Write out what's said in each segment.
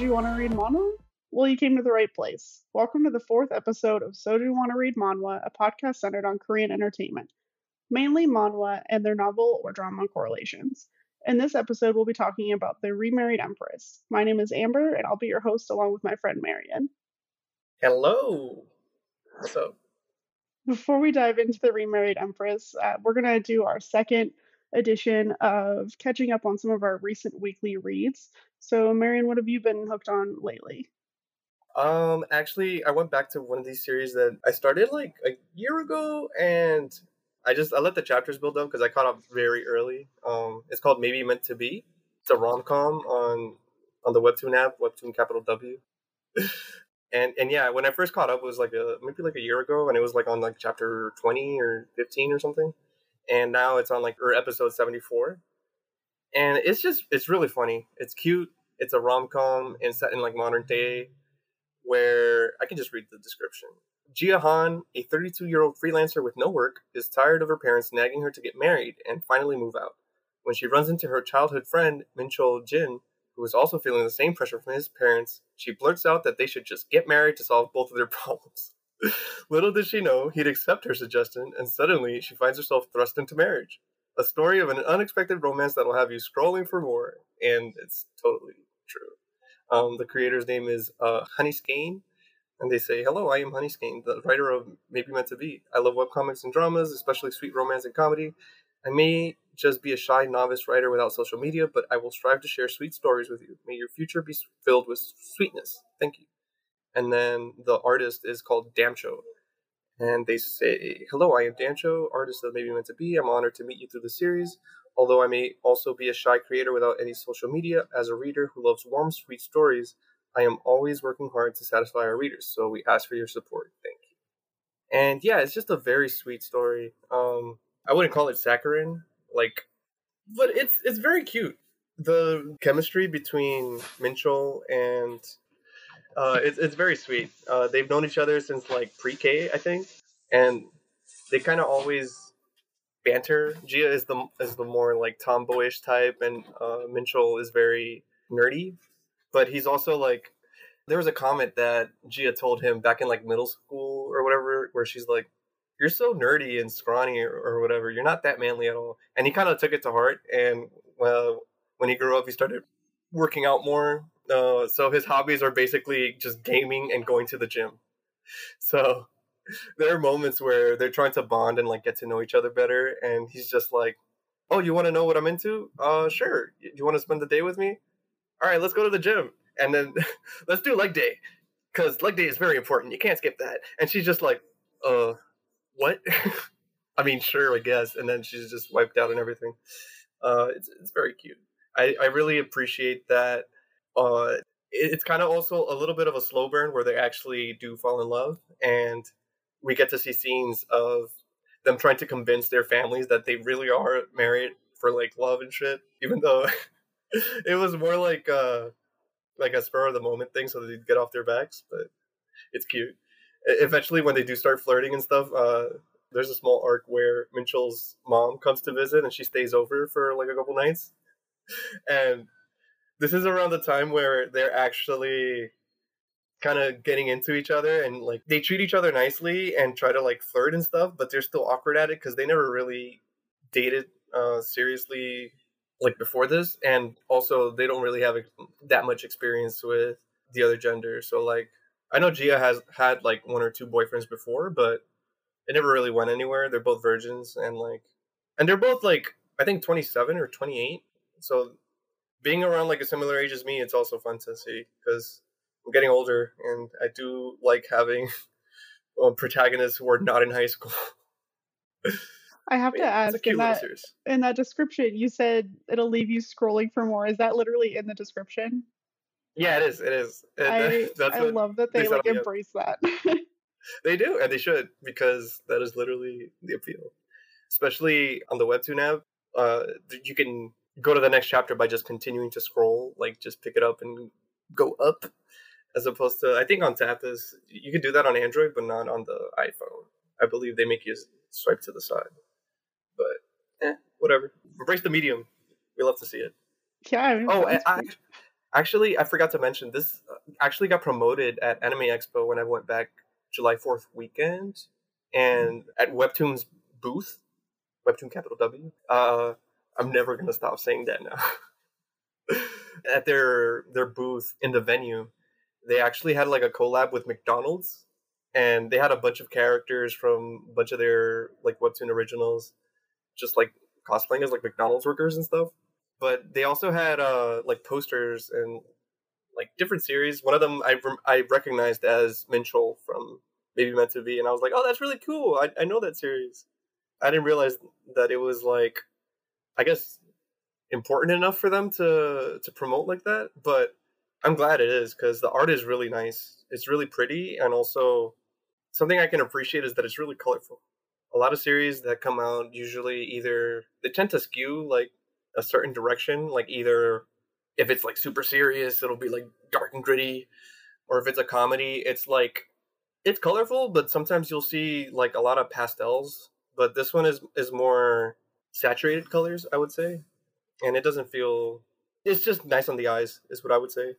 There. So, do you want to read manhwa? Well, you came to the right place. Welcome to the fourth episode of Soju Wanna Read Manhwa, a podcast centered on Korean entertainment, mainly manhwa and their novel or drama correlations. In this episode, we'll be talking about The Remarried Empress. My name is Amber, and I'll be your host along with my friend Marion. Hello. What's up? Before we dive into The Remarried Empress, uh, we're going to do our second edition of catching up on some of our recent weekly reads. So, Marion, what have you been hooked on lately? Um, actually, I went back to one of these series that I started like a year ago, and I just I let the chapters build up because I caught up very early. Um, it's called Maybe Meant to Be. It's a rom com on on the Webtoon app, Webtoon capital W. and and yeah, when I first caught up, it was like a maybe like a year ago, and it was like on like chapter twenty or fifteen or something. And now it's on like or episode seventy four, and it's just it's really funny. It's cute. It's a rom com and set in like modern day where I can just read the description. Jia Han, a 32 year old freelancer with no work, is tired of her parents nagging her to get married and finally move out. When she runs into her childhood friend, Minchol Jin, who is also feeling the same pressure from his parents, she blurts out that they should just get married to solve both of their problems. Little did she know he'd accept her suggestion, and suddenly she finds herself thrust into marriage. A story of an unexpected romance that'll have you scrolling for more, and it's totally true. Um, the creator's name is uh, Honey Skane, and they say, Hello, I am Honey Skane, the writer of Maybe Meant to Be. I love webcomics and dramas, especially sweet romance and comedy. I may just be a shy novice writer without social media, but I will strive to share sweet stories with you. May your future be filled with sweetness. Thank you. And then the artist is called Damcho. And they say, Hello, I am Damcho, artist of Maybe Meant to Be. I'm honored to meet you through the series. Although I may also be a shy creator without any social media, as a reader who loves warm, sweet stories, I am always working hard to satisfy our readers. So we ask for your support. Thank you. And yeah, it's just a very sweet story. Um, I wouldn't call it saccharine, like, but it's it's very cute. The chemistry between Minchol and uh, it's it's very sweet. Uh, they've known each other since like pre-K, I think, and they kind of always banter. Jia is the is the more like tomboyish type, and uh, Minchol is very nerdy, but he's also like. There was a comment that Jia told him back in like middle school or whatever, where she's like, "You're so nerdy and scrawny or, or whatever. You're not that manly at all." And he kind of took it to heart. And well, when he grew up, he started working out more. Uh, so his hobbies are basically just gaming and going to the gym. So there are moments where they're trying to bond and like get to know each other better, and he's just like, "Oh, you want to know what I'm into? Uh, sure. You want to spend the day with me? All right, let's go to the gym, and then let's do leg day, because leg day is very important. You can't skip that." And she's just like, "Uh, what?" I mean, sure, I guess. And then she's just wiped out and everything. Uh, it's it's very cute. I I really appreciate that. Uh, it's kind of also a little bit of a slow burn where they actually do fall in love and we get to see scenes of them trying to convince their families that they really are married for like love and shit, even though it was more like uh like a spur of the moment thing so they'd get off their backs, but it's cute. Eventually when they do start flirting and stuff, uh there's a small arc where Minchol's mom comes to visit and she stays over for like a couple nights. And this is around the time where they're actually kind of getting into each other and like they treat each other nicely and try to like flirt and stuff but they're still awkward at it because they never really dated uh seriously like before this and also they don't really have ex- that much experience with the other gender so like i know jia has had like one or two boyfriends before but it never really went anywhere they're both virgins and like and they're both like I think 27 or 28. So being around like a similar age as me, it's also fun to see because I'm getting older and I do like having protagonists who are not in high school. I have to Yeah, ask in that in that description you said it'll leave you scrolling for more. Is that literally in the description? Yeah, it is. It is. And I that's I love that they they like up. embrace that. They do, and they should, because that is literally the appeal. Especially on the webtoon app, uh, you can go to the next chapter by just continuing to scroll, like just pick it up and go up, as opposed to I think on Tapas you could do that on Android, but not on the iPhone. I believe they make you swipe to the side, but eh, whatever. Embrace the medium. We love to see it. yeah. I mean, Oh, I, I, actually, I forgot to mention this. uh, Actually, got promoted at Anime Expo when I went back July Fourth weekend, and at Webtoon's booth, Webtoon capital W. Uh, I'm never gonna stop saying that now. at their their booth in the venue, they actually had like a collab with McDonald's, and they had a bunch of characters from a bunch of their like Webtoon originals, just like cosplaying as like McDonald's workers and stuff but they also had uh like posters and like different series. One of them I I recognized as Minchel from Maybe Meant to Be, and I was like, oh, that's really cool. I I know that series. I didn't realize that it was like, I guess, important enough for them to to promote like that. But I'm glad it is because the art is really nice. It's really pretty, and also something I can appreciate is that it's really colorful. A lot of series that come out usually either they tend to skew like a certain direction like either if it's like super serious it'll be like dark and gritty or if it's a comedy it's like it's colorful but sometimes you'll see like a lot of pastels but this one is is more saturated colors i would say and it doesn't feel it's just nice on the eyes is what i would say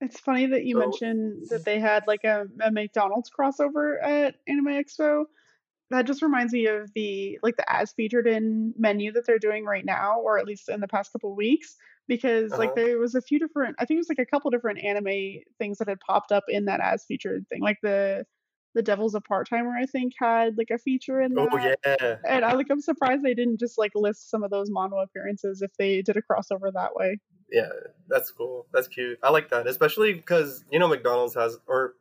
It's funny that you So- mentioned that they had like a, a McDonald's crossover at Anime Expo. That just reminds me of the like the as featured in menu that they're doing right now, or at least in the past couple weeks, because like Uh-huh. there was a few different, I think it was like a couple different anime things that had popped up in that as featured thing, like the the Devil's a Part Timer, I think had like a feature in that. oh yeah And I like I'm surprised they didn't just like list some of those mono appearances if they did a crossover that way. yeah that's cool that's cute i like that especially because you know mcdonald's has or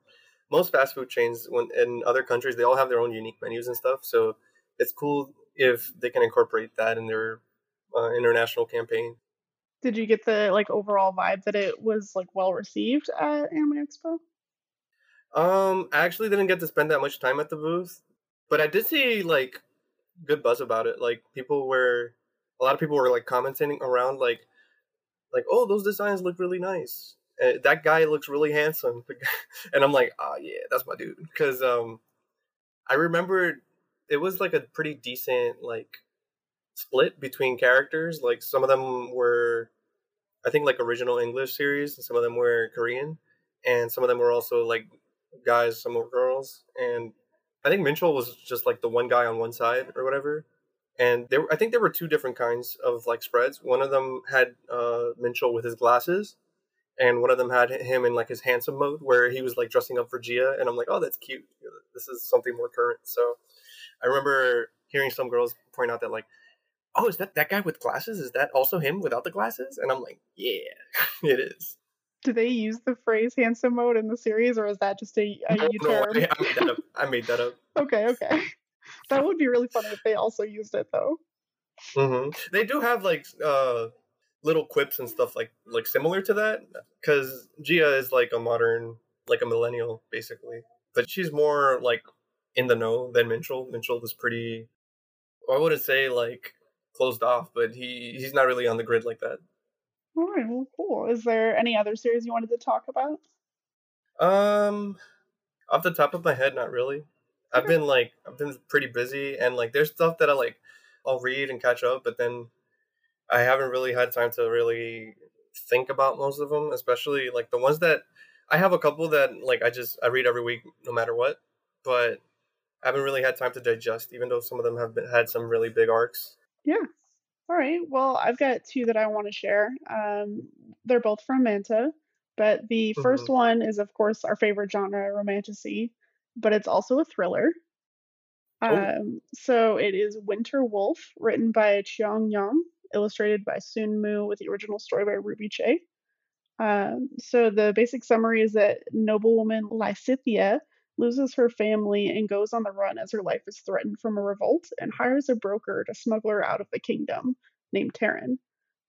most fast food chains when in other countries they all have their own unique menus and stuff so it's cool if they can incorporate that in their uh, international campaign Did you get the like overall vibe that it was like well received at Anime Expo? Um i actually didn't get to spend that much time at the booth but i did see like good buzz about it. Like people were a lot of people were like commenting around like like oh those designs look really nice. Uh, that guy looks really handsome. And i'm like oh yeah that's my dude. Because um i remember it was like a pretty decent like split between characters. Like some of them were i think like original english series and some of them were korean and some of them were also like guys some were girls and i think minchel was just like the one guy on one side or whatever and there i think there were two different kinds of like spreads. One of them had uh with his glasses and one of them had him in like his handsome mode where he was like dressing up for jia and i'm like oh that's cute. This is something more current. So i remember hearing some girls point out that like oh is that that guy with glasses? Is that also him without the glasses? And i'm like yeah it is Do they use the phrase handsome mode in the series, or is that just a, a no, U no, term? I, made that up i made that up Okay, okay. That would be really funny if they also used it though. hmm They do have like uh little quips and stuff like like similar to that because Jia is like a modern like a millennial basically, but she's more like in the know than Minchel. Minchel was pretty. I wouldn't say like closed off, but he he's not really on the grid like that. All right, well, cool. Is there any other series you wanted to talk about? Um, off the top of my head, not really. I've been like I've been pretty busy, and like there's stuff that I like I'll read and catch up, but then I haven't really had time to really think about most of them, especially like the ones that I have a couple that like I just I read every week no matter what, but I haven't really had time to digest, even though some of them have been, had some really big arcs. Yeah. All right. Well, I've got two that I want to share. Um, they're both from Manta, but the 1st one is, of course, our favorite genre, romantasy, but it's also a thriller. Um, so it is Winter Wolf, written by Chiang Young, illustrated by Sun Mu, with the original story by Ruby Che. Um, so the basic summary is that noblewoman Lysithea loses her family and goes on the run as her life is threatened from a revolt and hires a broker to smuggle her out of the kingdom named Terran.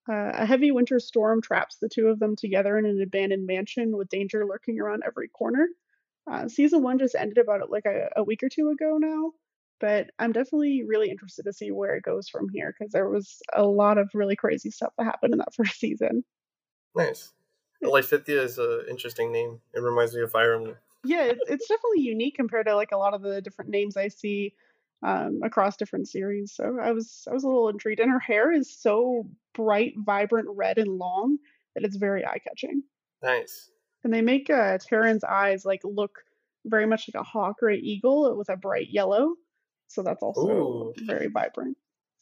Uh, a heavy winter storm traps the two of them together in an abandoned mansion with danger lurking around every corner. Uh, season one just ended about like a, a week or two ago now, but I'm definitely really interested to see where it goes from here because there was a lot of really crazy stuff that happened in that first season. Nice. Lysithea is an interesting name. It reminds me of Fire Emblem. Yeah, it's, it's definitely unique compared to like a lot of the different names I see um, across different series. So I was I was a little intrigued, and her hair is so bright, vibrant red and long that it's very eye catching. Nice. And they make uh, Terran's eyes like look very much like a hawk or an eagle with a bright yellow. So that's also Ooh. very vibrant.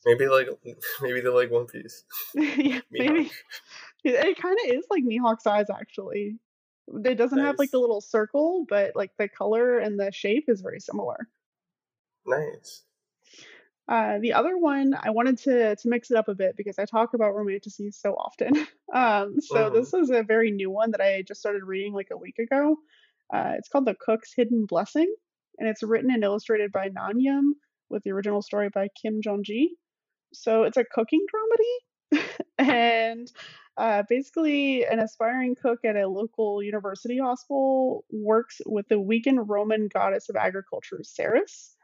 Maybe like maybe they like One Piece. yeah, maybe it, it kind of is like Mihawk's eyes actually. It doesn't have like the little circle, but like the color and the shape is very similar. Nice. Uh, the other one I wanted to to mix it up a bit because I talk about romantasies so often. Um, so Mhm. this is a very new one that I just started reading like a week ago. Uh, it's called The Cook's Hidden Blessing, and it's written and illustrated by Nanyam with the original story by Kim Jong Ji. So it's a cooking dramedy, and uh, basically an aspiring cook at a local university hospital works with the weakened Roman goddess of agriculture, Ceres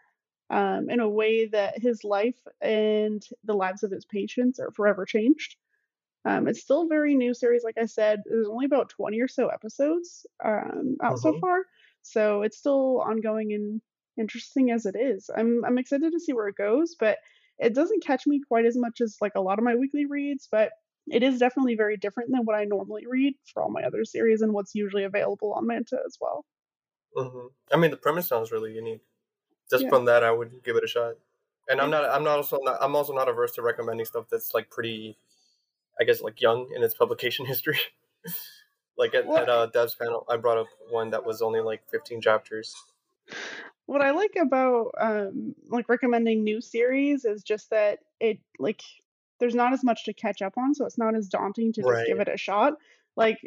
um, in a way that his life and the lives of his patients are forever changed. Um, it's still a very new series, like I said. There's only about 20 or so episodes um, out so Mhm. far, so it's still ongoing and interesting as it is. I'm I'm excited to see where it goes, but it doesn't catch me quite as much as like a lot of my weekly reads, but it is definitely very different than what I normally read for all my other series and what's usually available on Manta as well. hmm I mean, the premise sounds really unique. Just Yeah. from that, I would give it a shot. And I'm not. I'm not also not. I'm also not averse to recommending stuff that's like pretty, I guess, like young in its publication history. like at, Well, at uh, Dev's panel, I brought up one that was only like 15 chapters. what I like about um like recommending new series is just that it like there's not as much to catch up on, so it's not as daunting to just give it a shot. Like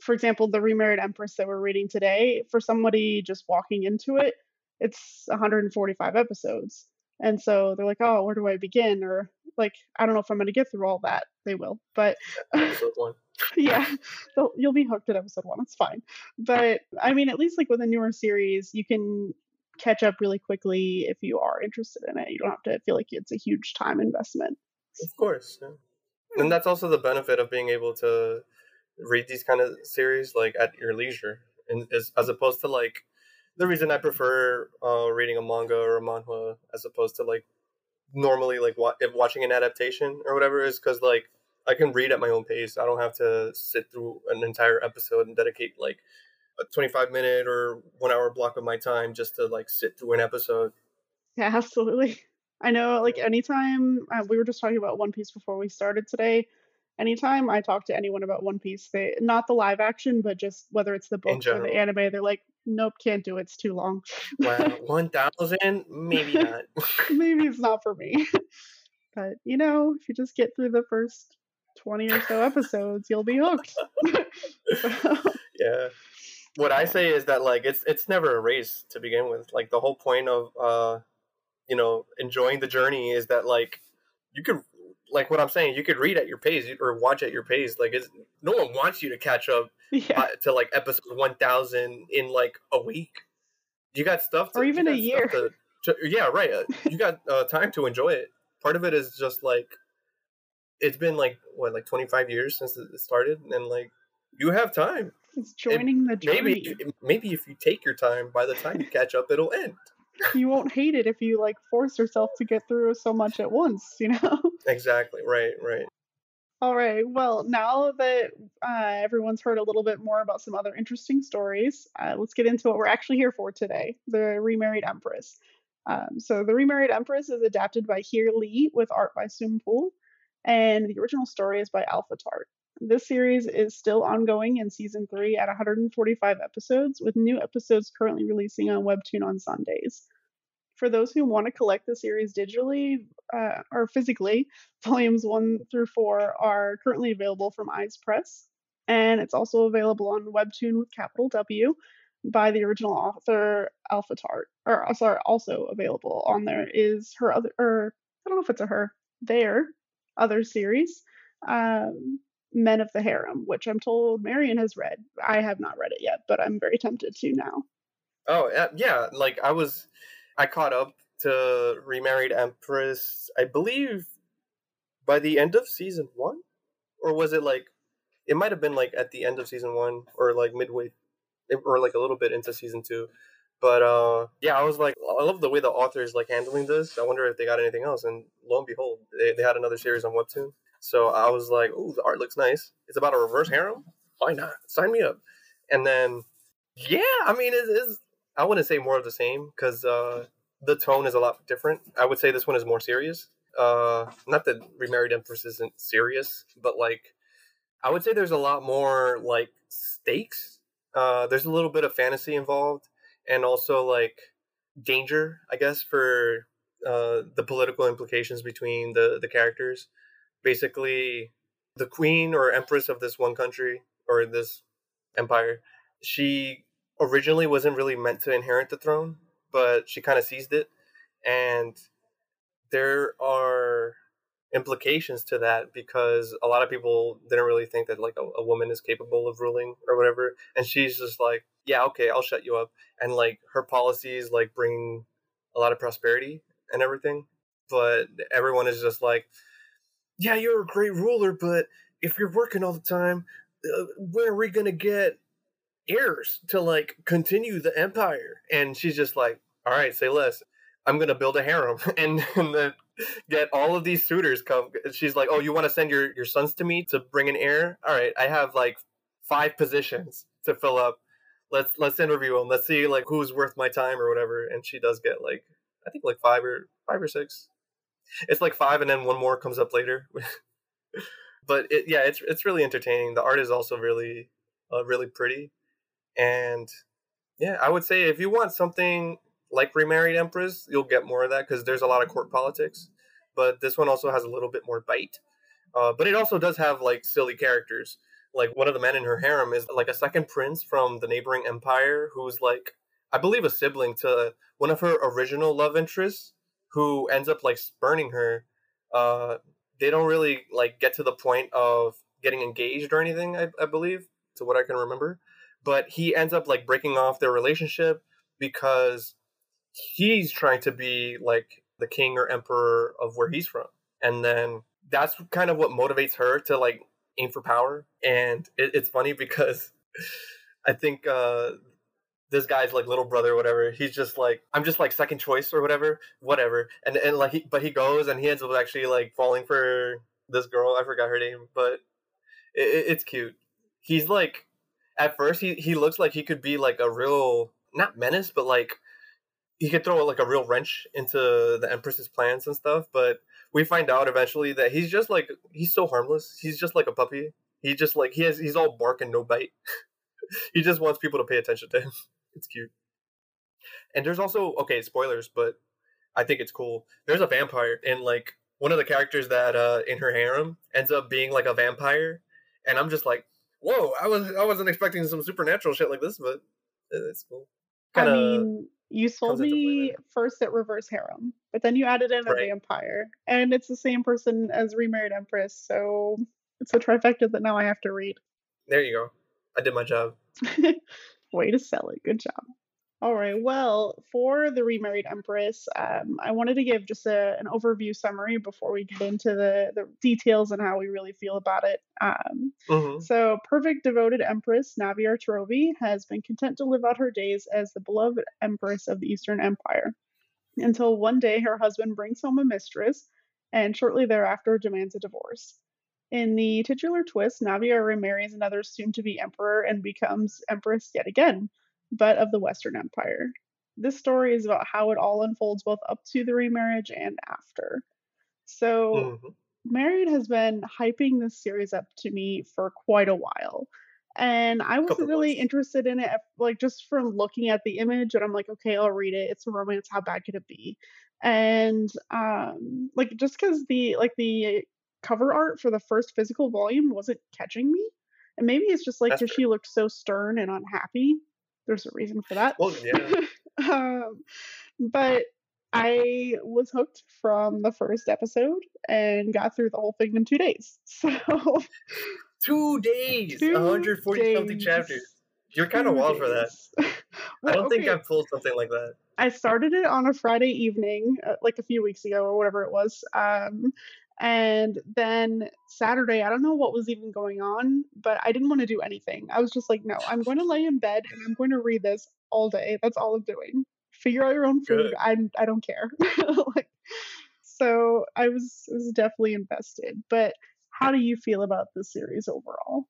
for example, the Remarried Empress that we're reading today, for somebody just walking into it, it's 145 episodes. And so they're like, "Oh, where do I begin?" or like, "I don't know if I'm going to get through all that." They will. But Episode one. yeah, you'll be hooked at episode one. It's fine. But I mean, at least like with a newer series, you can catch up really quickly if you are interested in it. You don't have to feel like it's a huge time investment. Of course. Yeah. And that's also the benefit of being able to read these kind of series like at your leisure, and as, as opposed to like the reason I prefer uh, reading a manga or a manhwa as opposed to like normally like wa- if watching an adaptation or whatever is because like I can read at my own pace. I don't have to sit through an entire episode and dedicate like a 25 minute or one hour block of my time just to like sit through an episode. Yeah, absolutely. I know, like, anytime uh, we were just talking about One Piece before we started today. Anytime I talk to anyone about One Piece, they not the live action, but just whether it's the book or the anime, they're like, nope, can't do it. It's too long. Wow, 1,000? Maybe not. Maybe it's not for me. but you know, if you just get through the first 20 or so episodes, you'll be hooked. So, yeah what i say is that like it's it's never a race to begin with like the whole point of uh you know enjoying the journey is that like you could like what i'm saying you could read at your pace or watch at your pace like it's no one wants you to catch up yeah. by- to like episode 1000 in like a week you got stuff to, Or even a year. to- to- yeah right uh, you got uh, time to enjoy it part of it is just like it's been like what like 25 years since it started and like you have time It's joining the journey. maybe maybe if you take your time by the time you catch up it'll end You won't hate it if you like force yourself to get through so much at once, you know? exactly right right All right. Well, now that uh, everyone's heard a little bit more about some other interesting stories, uh, let's get into what we're actually here for today the Remarried Empress. Um, so, The Remarried Empress is adapted by HereLee with art by Sumpul, and the original story is by Alphatart. This series is still ongoing in season three at 145 episodes, with new episodes currently releasing on Webtoon on Sundays. For those who want to collect the series digitally uh, or physically, volumes one through four are currently available from Ize Press, and it's also available on Webtoon with capital W by the original author Alphatart. Or uh, sorry, also available on there is her other, or I don't know if it's a her, their other series, um, Men of the Harem, which I'm told Marion has read. I have not read it yet, but I'm very tempted to now. Oh yeah, like I was, I caught up to Remarried Empress. I believe by the end of season one, or was it like? It might have been like at the end of season one, or like midway, or like a little bit into season two. But uh, yeah, I was like, I love the way the author is like handling this. I wonder if they got anything else. And lo and behold, they, they had another series on Webtoon. So I was like, oh, the art looks nice. It's about a reverse harem. Why not? Sign me up. And then, yeah, I mean, it is. I wouldn't say more of the same because uh, the tone is a lot different. I would say this one is more serious. Uh, not that Remarried Empress isn't serious, but like, I would say there's a lot more like stakes. Uh, there's a little bit of fantasy involved, and also like danger, I guess, for uh, the political implications between the the characters basically the queen or empress of this one country or this empire she originally wasn't really meant to inherit the throne but she kind of seized it. And there are implications to that because a lot of people didn't really think that like a, a, woman is capable of ruling or whatever. And she's just like yeah okay i'll shut you up. And like her policies like bring a lot of prosperity and everything but everyone is just like yeah, you're a great ruler, but if you're working all the time, uh, where are we gonna get heirs to like continue the empire? And she's just like, all right, say less. I'm gonna build a harem and, and then get all of these suitors come. She's like, oh, you want to send your your sons to me to bring an heir? All right, I have like five positions to fill up. Let's let's interview them. Let's see like who's worth my time or whatever. And she does get like I think like five or five or six it's like five, and then one more comes up later. but it, yeah, it's it's really entertaining. The art is also really uh, really pretty, and yeah, I would say if you want something like Remarried Empress, you'll get more of that because there's a lot of court politics. But this one also has a little bit more bite. Uh, but it also does have like silly characters. Like one of the men in her harem is like a second prince from the neighboring empire who's like I believe a sibling to one of her original love interests who ends up like spurning her uh they don't really like get to the point of getting engaged or anything I, I believe to what i can remember. But he ends up like breaking off their relationship because he's trying to be like the king or emperor of where he's from. And then that's kind of what motivates her to like aim for power. And it, it's funny because i think uh this guy's like little brother or whatever he's just like i'm just like second choice or whatever whatever. And and like he, but he goes and he ends up actually like falling for this girl i forgot her name but it, it's cute. He's like at first he, he looks like he could be like a real not menace but like he could throw like a real wrench into the empress's plans and stuff but we find out eventually that he's just like he's so harmless. He's just like a puppy. He just like he has he's all bark and no bite. He just wants people to pay attention to him it's cute. And there's also okay, spoilers, but I think it's cool. There's a vampire, and like one of the characters that uh in her harem ends up being like a vampire, and I'm just like, whoa! I was I wasn't expecting some supernatural shit like this, but it's cool. Kinda I mean, you sold me first at reverse harem, but then you added in a right. vampire, and it's the same person as remarried empress, so it's a trifecta that now I have to read. There you go. I did my job. Way to sell it. Good job. All right. Well, for the remarried empress, um, I wanted to give just a, an overview summary before we get into the, the details and how we really feel about it. Um, mm-hmm. So, perfect devoted empress Navi Artrovi has been content to live out her days as the beloved empress of the Eastern Empire until one day her husband brings home a mistress and shortly thereafter demands a divorce. In the titular twist, Navier remarries another soon to be emperor and becomes empress yet again, but of the Western Empire. This story is about how it all unfolds both up to the remarriage and after. So, mm-hmm. Marion has been hyping this series up to me for quite a while. and I wasn't Couple really months. interested in it, like just from looking at the image, and I'm like, okay, I'll read it. It's a romance. How bad could it be? And um, like just because the like the cover art for the first physical volume wasn't catching me, and maybe it's just like because she looked so stern and unhappy. There's a reason for that. Well, yeah. um, but I was hooked from the first episode and got through the whole thing in two days. So Two days, Two 140 something chapters. You're kind of wild for that. days. I don't think I've pulled something like that. I started it on a Friday evening, uh, like a few weeks ago or whatever it was. Um, and then Saturday, I don't know what was even going on, but I didn't want to do anything. I was just like, no, I'm going to lay in bed and I'm going to read this all day. That's all I'm doing. Figure out your own food. Good. I I don't care. like, so I was was definitely invested. But how do you feel about this series overall?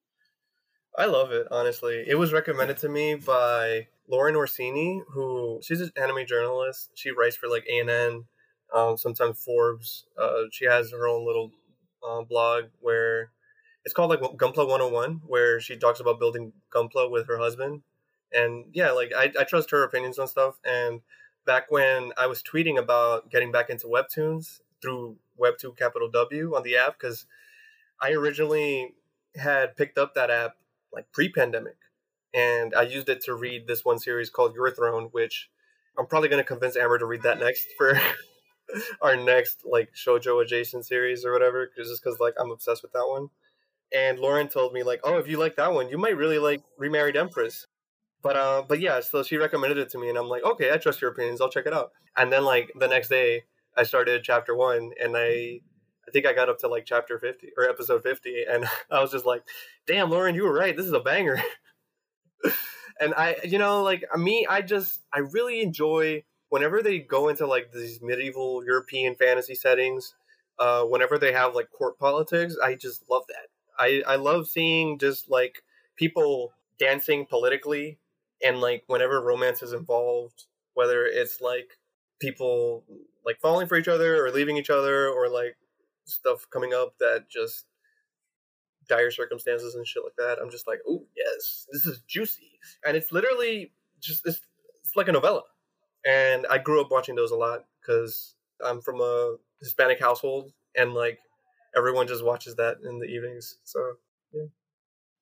I love it, honestly. It was recommended to me by Lauren Orsini, who she's an anime journalist. She writes for like ANN, um, sometimes Forbes. Uh, she has her own little uh, blog where it's called like Gunpla 101, where she talks about building Gunpla with her husband. And yeah, like I, I trust her opinions on stuff. And back when I was tweeting about getting back into webtoons through Webtoon capital W on the app, because I originally had picked up that app like pre-pandemic and i used it to read this one series called your throne which i'm probably going to convince amber to read that next for our next like shojo adjacent series or whatever just because like i'm obsessed with that one and lauren told me like oh if you like that one you might really like remarried empress but uh but yeah so she recommended it to me and i'm like okay i trust your opinions i'll check it out and then like the next day i started chapter one and i I think I got up to like chapter 50 or episode 50 and I was just like, damn, Lauren, you were right. This is a banger. and I, you know, like me, I just, I really enjoy whenever they go into like these medieval European fantasy settings, uh, whenever they have like court politics, I just love that. I, I love seeing just like people dancing politically and like whenever romance is involved, whether it's like people like falling for each other or leaving each other or like stuff coming up that just dire circumstances and shit like that. I'm just like, oh yes, this is juicy, and it's literally just it's, it's like a novela. And I grew up watching those a lot because I'm from a Hispanic household, and like everyone just watches that in the evenings. So Yeah,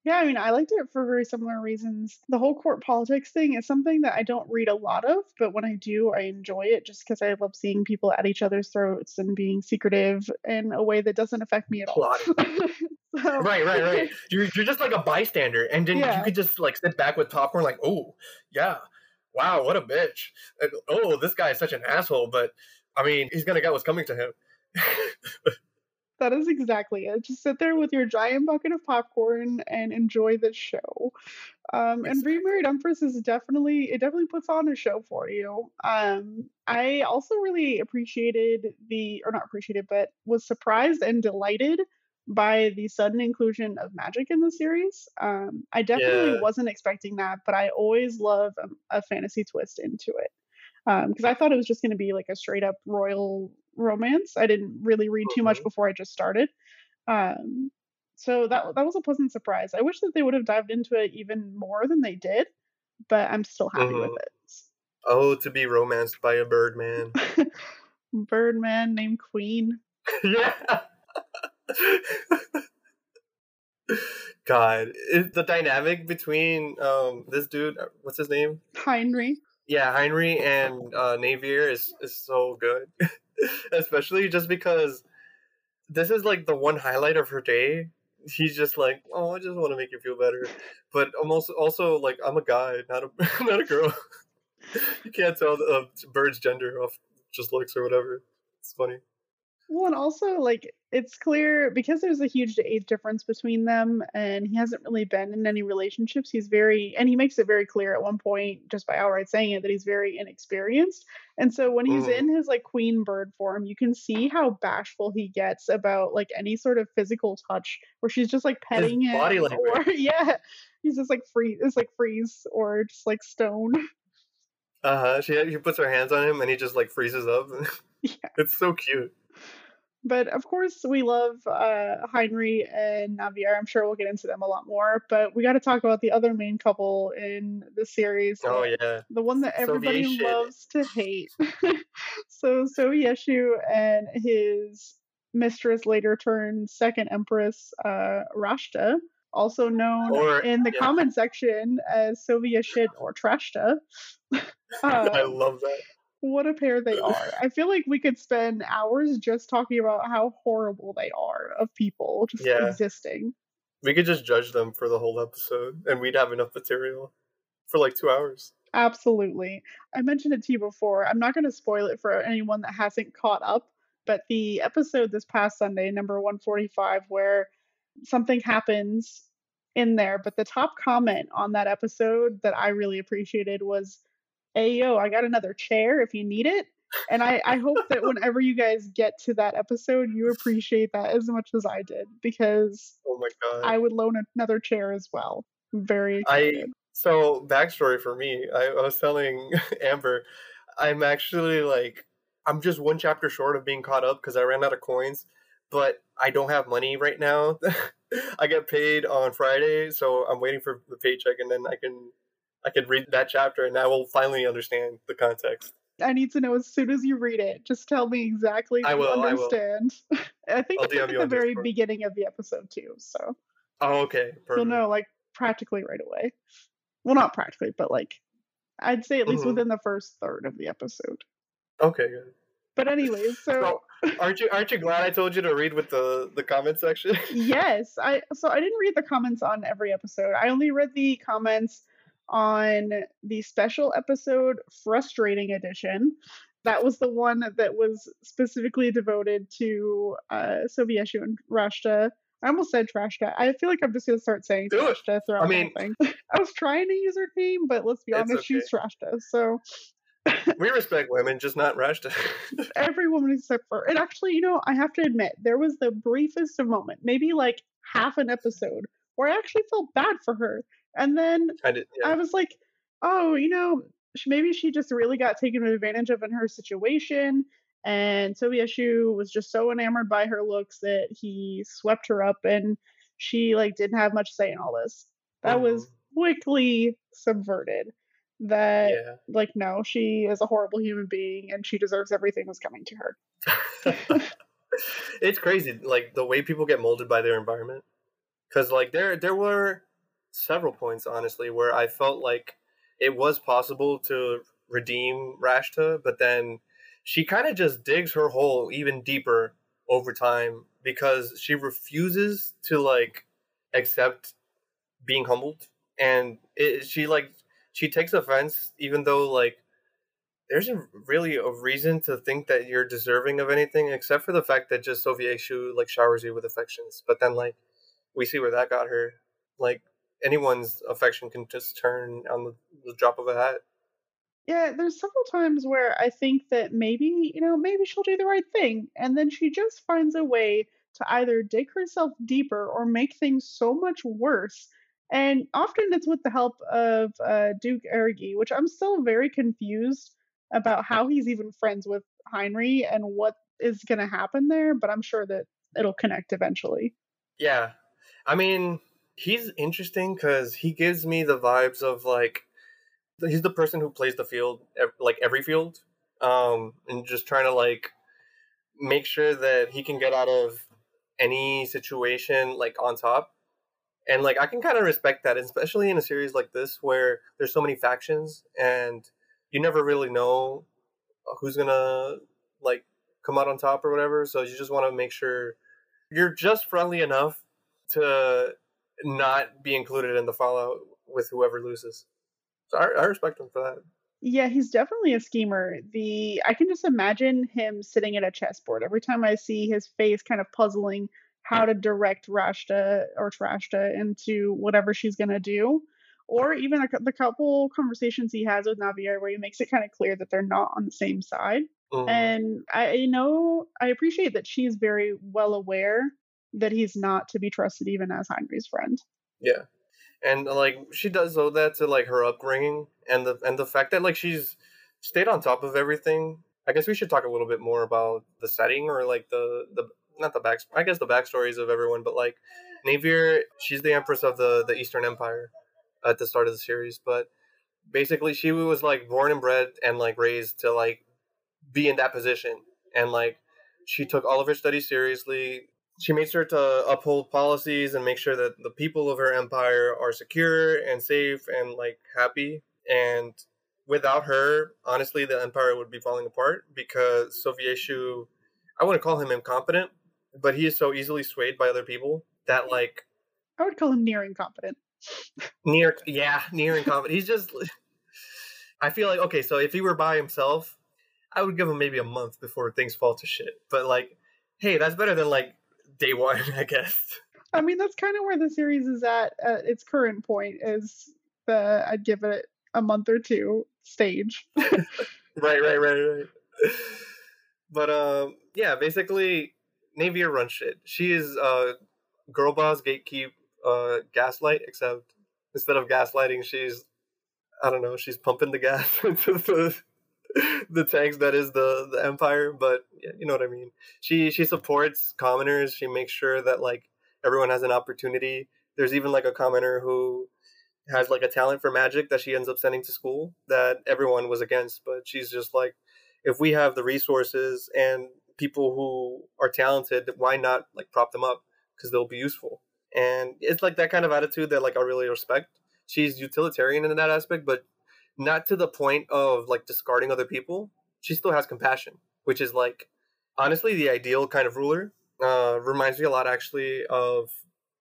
Yeah, I mean, I liked it for very similar reasons. The whole court politics thing is something that I don't read a lot of, but when I do, I enjoy it just because I love seeing people at each other's throats and being secretive in a way that doesn't affect me at all. So- right, right, right. You're you're just like a bystander, and then Yeah. you could just like sit back with popcorn, like, oh yeah, wow, what a bitch. Oh, this guy is such an asshole, but I mean, he's gonna get what's coming to him. That is exactly it. Just sit there with your giant bucket of popcorn and enjoy the show. Um, and Remarried Empress is definitely it definitely puts on a show for you. Um, I also really appreciated the or not appreciated, but was surprised and delighted by the sudden inclusion of magic in the series. Um, I definitely Yeah. wasn't expecting that, but I always love a, a fantasy twist into it because I thought it was just going to be like a straight up royal romance. I didn't really read too much Mhm. before I just started. Um, so that that was a pleasant surprise. I wish that they would have dived into it even more than they did, but I'm still happy with it. oh, to be romanced by a Birdman. Birdman named Queen. yeah. God, it, the dynamic between um this dude, uh, what's his name? Heinrich. Yeah, Heinrich and uh, Navier is is so good, especially just because this is like the one highlight of her day. He's just like, oh, I just want to make you feel better, but also also like I'm a guy, not a not a girl. you can't tell the uh, bird's gender off just looks or whatever. It's funny. Well, and also like it's clear because there's a huge age difference between them, and he hasn't really been in any relationships. He's very, and he makes it very clear at one point, just by outright saying it, that he's very inexperienced. And so when he's Mhm. in his like queen bird form, you can see how bashful he gets about like any sort of physical touch, where she's just like petting him, body language. or yeah, he's just like free, it's like freeze or just like stone. Uh huh. She she puts her hands on him and he just like freezes up. Yeah. It's so cute. But of course, we love uh, Heinrich and Navier. I'm sure we'll get into them a lot more. But we got to talk about the other main couple in the series. Oh yeah, the one that everybody Soviet shit. loves to hate. so Sovieshu and his mistress, later turned second empress, uh, Rashta, also known Or- in the yeah. comment section as Soviet shit or Trashta. I uh, love that. What a pair they are. I feel like we could spend hours just talking about how horrible they are of people just Yeah. existing. We could just judge them for the whole episode, and we'd have enough material for like two hours. Absolutely. I mentioned it to you before. I'm not going to spoil it for anyone that hasn't caught up, but the episode this past Sunday, number 145, where something happens in there, but the top comment on that episode that I really appreciated was, Hey, yo, I got another chair if you need it. And I, I hope that whenever you guys get to that episode, you appreciate that as much as I did because Oh my god! I would loan another chair as well. I'm very I so backstory for me. I, I was telling Amber, I'm actually like I'm just one chapter short of being caught up because I ran out of coins, but I don't have money right now. I get paid on Friday, so I'm waiting for the paycheck, and then I can I can read that chapter, and I will finally understand the context. I need to know as soon as you read it. Just tell me exactly I what will, you I will. understand. I, think it's like at the very beginning of the episode too, so Oh, okay, you'll perfect. know like practically right away. Well, not practically, but like I'd say at least Mhm. within the first third of the episode. Okay, good. But anyways, so So, aren't you aren't you glad I told you to read with the the comment section? yes, I so I didn't read the comments on every episode. I only read the comments on the special episode frustrating edition. That was the one that was specifically devoted to uh Sovieshu and Rashta. I almost said Trashta. I feel like I'm just gonna start saying Do it. Throughout I mean- thing. I was trying to use her name, but let's be honest, she's Trashta. So we respect women, just not Rashta. every woman except for and actually you know i have to admit there was the briefest of moment maybe like half an episode where i actually felt bad for her and then I did. i was like oh you know maybe she just really got taken advantage of in her situation and Sovieshu was just so enamored by her looks that he swept her up and she like didn't have much say in all this that was mm-hmm. quickly subverted that yeah. like no she is a horrible human being and she deserves everything that's coming to her it's crazy, like the way people get molded by their environment. Because like there there were several points, honestly, where I felt like it was possible to redeem Rashta, but then she kind of just digs her hole even deeper over time because she refuses to like accept being humbled, and it, she like she takes offense even though like there isn't really a reason to think that you're deserving of anything except for the fact that just Sovieshu like showers you with affections. But then like we see where that got her. Like anyone's affection can just turn on the, the drop of a hat. yeah there's several times where i think that maybe you know maybe she'll do the right thing and then she just finds a way to either dig herself deeper or make things so much worse and often it's with the help of uh, duke ergi which i'm still very confused about how he's even friends with heinrich and what is going to happen there but i'm sure that it'll connect eventually Yeah, I mean he's interesting because he gives me the vibes of like he's the person who plays the field like every field, um, and just trying to like make sure that he can get out of any situation like on top. And like I can kind of respect that, especially in a series like this where there's so many factions and you never really know who's gonna like come out on top or whatever. So you just want to make sure you're just friendly enough to not be included in the fallout with whoever loses. So I, I respect him for that. Yeah, he's definitely a schemer. The I can just imagine him sitting at a chessboard every time I see his face kind of puzzling how to direct Rashta or Trashta into whatever she's going to do. Or even a, the couple conversations he has with Navier where he makes it kind of clear that they're not on the same side. Mhm. And I you know I appreciate that she's very well aware that he's not to be trusted even as Heinrich's friend. Yeah, and like she does owe that to like her upbringing and the and the fact that like she's stayed on top of everything. I guess we should talk a little bit more about the setting or like the the not the back I guess the backstories of everyone, but like Navier, she's the empress of the the Eastern Empire at the start of the series, but basically she was like born and bred and like raised to like be in that position. And like she took all of her studies seriously she made sure to uphold policies and make sure that the people of her empire are secure and safe and like happy. And without her honestly the empire would be falling apart because sovieshu i wouldn't call him incompetent but he is so easily swayed by other people that like i would call him near incompetent. Near yeah near incompetent. He's just i feel like okay so if he were by himself i would give him maybe a month before things fall to shit. But like hey that's better than like day one, I guess. I mean, that's kind of where the series is at at its current point. Is the I'd give it a month or two stage. right, right, right, right. But um, yeah, basically, Navier runs shit. She is uh, girl boss, gatekeep, uh, gaslight. Except instead of gaslighting, she's I don't know, she's pumping the gas into the the tanks that is the the empire but you know what i mean? She she supports commoners. She makes sure that like everyone has an opportunity. There's even like a commoner who has like a talent for magic that she ends up sending to school that everyone was against but she's just like if we have the resources and people who are talented why not like prop them up? Because they'll be useful. And it's like that kind of attitude that like i really respect. She's utilitarian in that aspect but not to the point of like discarding other people. She still has compassion, which is like honestly the ideal kind of ruler. Uh, reminds me a lot actually of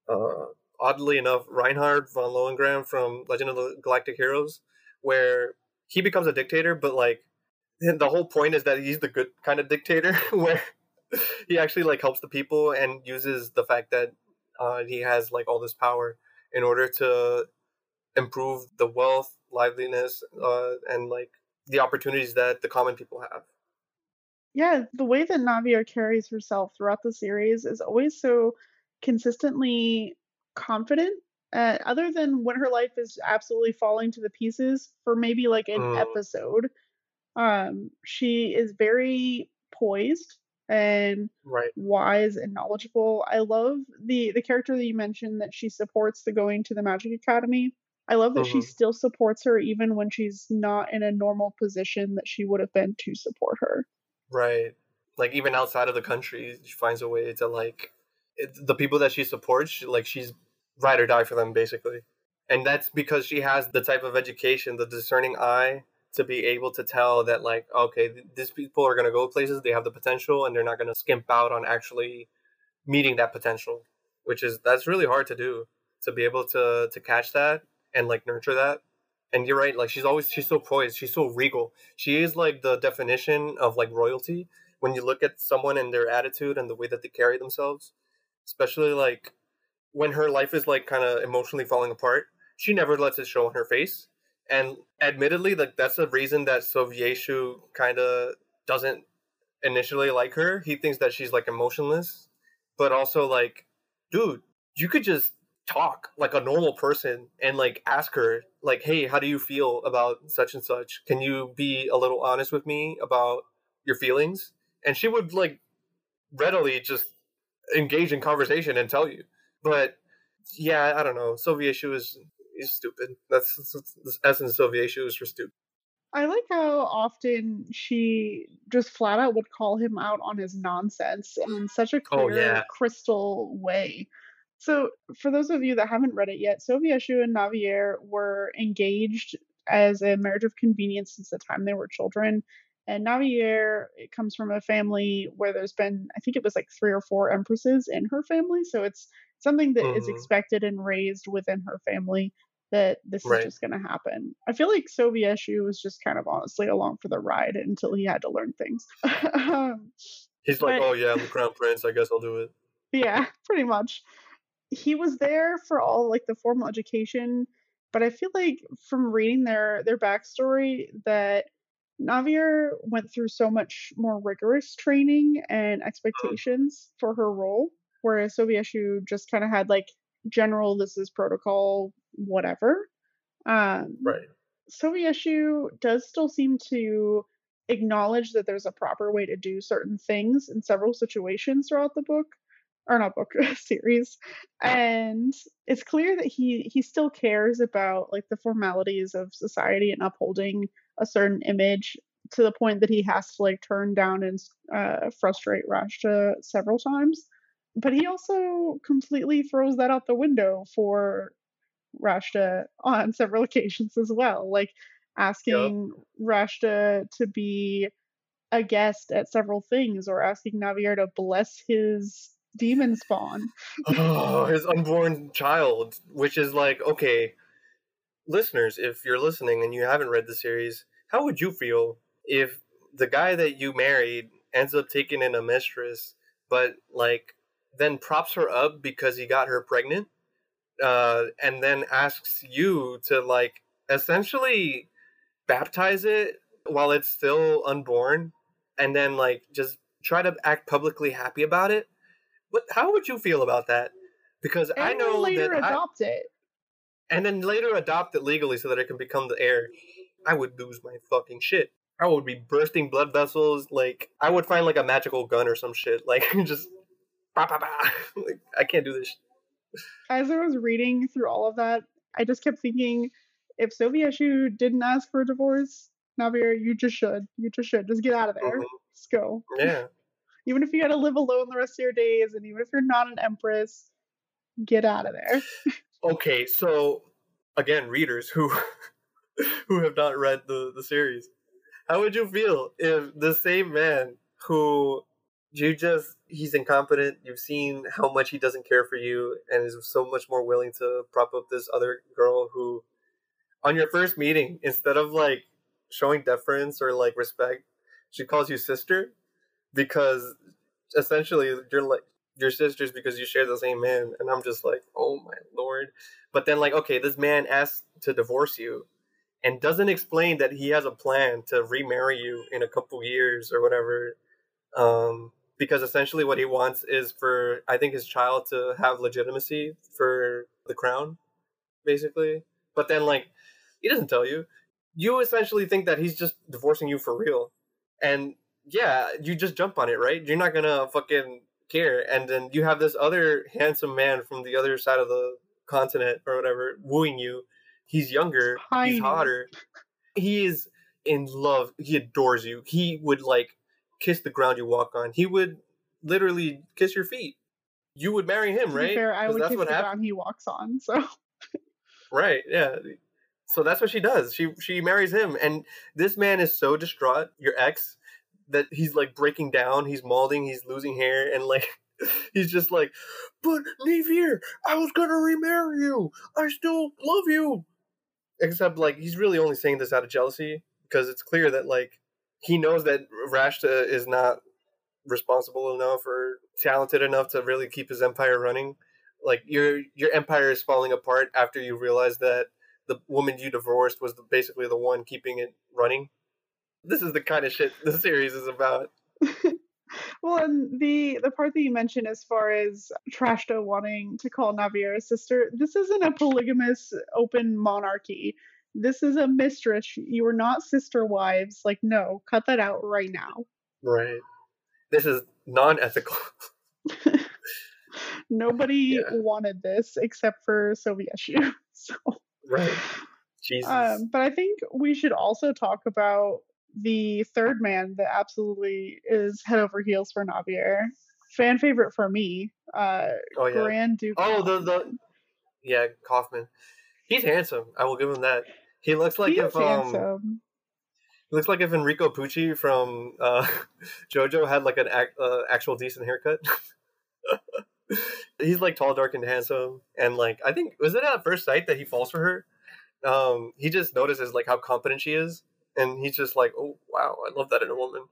uh, oddly enough Reinhard von Lohengramm from Legend of the Galactic Heroes, where he becomes a dictator, but like the whole point is that he's the good kind of dictator, where he actually like helps the people and uses the fact that uh, he has like all this power in order to improve the wealth liveliness uh, and like the opportunities that the common people have. Yeah, the way that Navier carries herself throughout the series is always so consistently confident. Uh, other than when her life is absolutely falling to the pieces for maybe like an mm. episode, um, she is very poised and right. wise and knowledgeable. I love the the character that you mentioned that she supports the going to the Magic Academy. I love that mm-hmm. she still supports her even when she's not in a normal position that she would have been to support her. Right. Like even outside of the country, she finds a way to like it, the people that she supports, she, like she's ride or die for them basically. And that's because she has the type of education, the discerning eye to be able to tell that like okay, these people are going to go places, they have the potential and they're not going to skimp out on actually meeting that potential, which is that's really hard to do to be able to to catch that and like nurture that. And you're right, like she's always she's so poised, she's so regal. She is like the definition of like royalty when you look at someone and their attitude and the way that they carry themselves, especially like when her life is like kind of emotionally falling apart, she never lets it show on her face. And admittedly, like that's the reason that Sovieshu kind of doesn't initially like her. He thinks that she's like emotionless, but also like, dude, you could just talk like a normal person and like ask her like hey how do you feel about such and such? Can you be a little honest with me about your feelings? And she would like readily just engage in conversation and tell you. But yeah i don't know. Sovieshu is is stupid. That's, that's the essence of Sovieshu is for stupid I like how often she just flat out would call him out on his nonsense in such a oh, clear, oh, yeah. crystal way. So, for those of you that haven't read it yet, Sovieshu and Navier were engaged as a marriage of convenience since the time they were children. And Navier it comes from a family where there's been, I think it was like three or four empresses in her family. So it's something that mm-hmm. is expected and raised within her family that this right. is just going to happen. I feel like Sovieshu was just kind of honestly along for the ride until he had to learn things. um, He's like, but, oh yeah, I'm the crown prince. I guess I'll do it. Yeah, pretty much he was there for all like the formal education, but I feel like from reading their their backstory that Navier went through so much more rigorous training and expectations for her role, whereas Sovieshu just kind of had like general this is protocol whatever. Um, right. Sovieshu does still seem to acknowledge that there's a proper way to do certain things in several situations throughout the book or not book series and it's clear that he he still cares about like the formalities of society and upholding a certain image to the point that he has to like turn down and uh, frustrate Rashta several times but he also completely throws that out the window for Rashta on several occasions as well like asking yep. Rashta to be a guest at several things or asking Navier to bless his demon spawn. oh, his unborn child, which is like, okay, listeners, if you're listening and you haven't read the series, how would you feel if the guy that you married ends up taking in a mistress, but like then props her up because he got her pregnant, uh, and then asks you to like essentially baptize it while it's still unborn, and then like just try to act publicly happy about it? What? How would you feel about that? Because and I know later that adopt I, it, and then later adopt it legally so that it can become the heir. I would lose my fucking shit. I would be bursting blood vessels. Like I would find like a magical gun or some shit. Like just, bah, bah, bah. like I can't do this. As I was reading through all of that, I just kept thinking, if Sovieshu didn't ask for a divorce, Navier, you just should. You just should. Just get out of there. Mhm. Just go. Yeah. Even if you gotta live alone the rest of your days, and even if you're not an empress, get out of there. Okay, so again, readers who who have not read the the series, how would you feel if the same man who you just he's incompetent, you've seen how much he doesn't care for you, and is so much more willing to prop up this other girl who, on your first meeting, instead of like showing deference or like respect, she calls you sister because essentially you're like your sisters because you share the same man and i'm just like oh my lord. But then like okay this man asks to divorce you and doesn't explain that he has a plan to remarry you in a couple years or whatever um because essentially what he wants is for i think his child to have legitimacy for the crown basically. But then like he doesn't tell you. You essentially think that he's just divorcing you for real. And yeah you just jump on it right? You're not gonna fucking care. And then you have this other handsome man from the other side of the continent or whatever wooing you. He's younger Tiny. he's hotter. He is in love. He adores you. He would like kiss the ground you walk on. He would literally kiss your feet. You would marry him right? fair, I would that's kiss what the ground he walks on. So. Right, yeah. So that's what she does. She she marries him. And this man is so distraught, your ex, that he's like breaking down, he's molding, he's losing hair and like he's just like, "But Navier, I was to remarry you. I still love you." Except like he's really only saying this out of jealousy because it's clear that like he knows that Rashta is not responsible enough or talented enough to really keep his empire running like your your empire is falling apart after you realize that the woman you divorced was the, basically the one keeping it running. This is the kind of shit the series is about. well, and the the part that you mentioned as far as Trashta wanting to call Navier a sister, this isn't a polygamous open monarchy. This is a mistress. You are not sister wives. Like, no, cut that out right now. Right. This is non-ethical. Nobody Yeah. wanted this except for Sovieshu. So, right. Jesus. um, but I think we should also talk about the third man that absolutely is head over heels for Navier. Fan favorite for me, uh, oh yeah. Grand Duke. Oh, the the yeah, Kaufman. He's handsome. I will give him that. He looks like he if um looks like if Enrico Pucci from uh JoJo had like an ac- uh, actual decent haircut. He's like tall, dark, and handsome, and like I think was it at first sight that he falls for her. Um, he just notices like how competent she is, and he's just like, "Oh wow, I love that in a woman."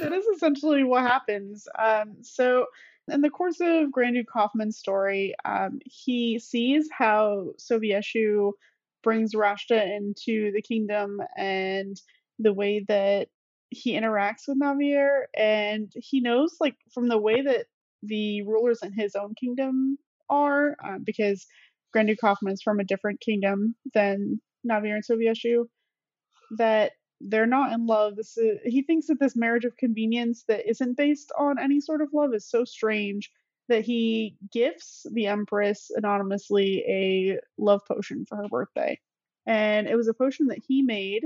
that is essentially what happens. Um, so, in the course of Grand Duke Kaufman's story, um, he sees how Sovieshu brings Rashta into the kingdom and the way that he interacts with Navier, and he knows, like, from the way that the rulers in his own kingdom are, um, because Grand Duke Kaufman is from a different kingdom than Navier and Sovieshu, that they're not in love. This is, he thinks that this marriage of convenience that isn't based on any sort of love is so strange that he gifts the Empress anonymously a love potion for her birthday. And it was a potion that he made.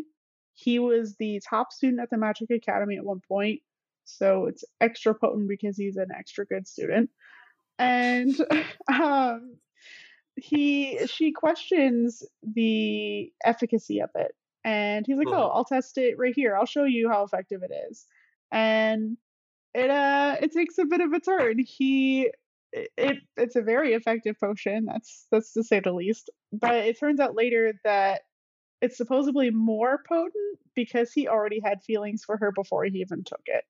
He was the top student at the Magic Academy at one point, so it's extra potent because he's an extra good student. And um, he she questions the efficacy of it and he's like oh i'll test it right here. I'll show you how effective it is. And it uh it takes a bit of a turn. He it it's a very effective potion that's that's to say the least but it turns out later that it's supposedly more potent because he already had feelings for her before he even took it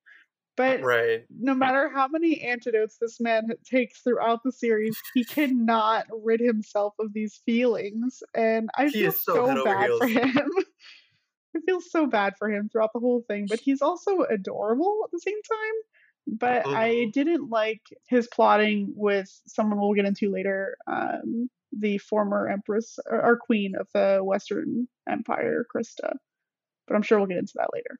but right. no matter how many antidotes this man takes throughout the series, he cannot rid himself of these feelings. And I he feel so, so bad for him. I feel so bad for him throughout the whole thing, but he's also adorable at the same time. But mm-hmm. I didn't like his plotting with someone we'll get into later, um, the former empress or, or queen of the Western Empire, Krista. But I'm sure we'll get into that later.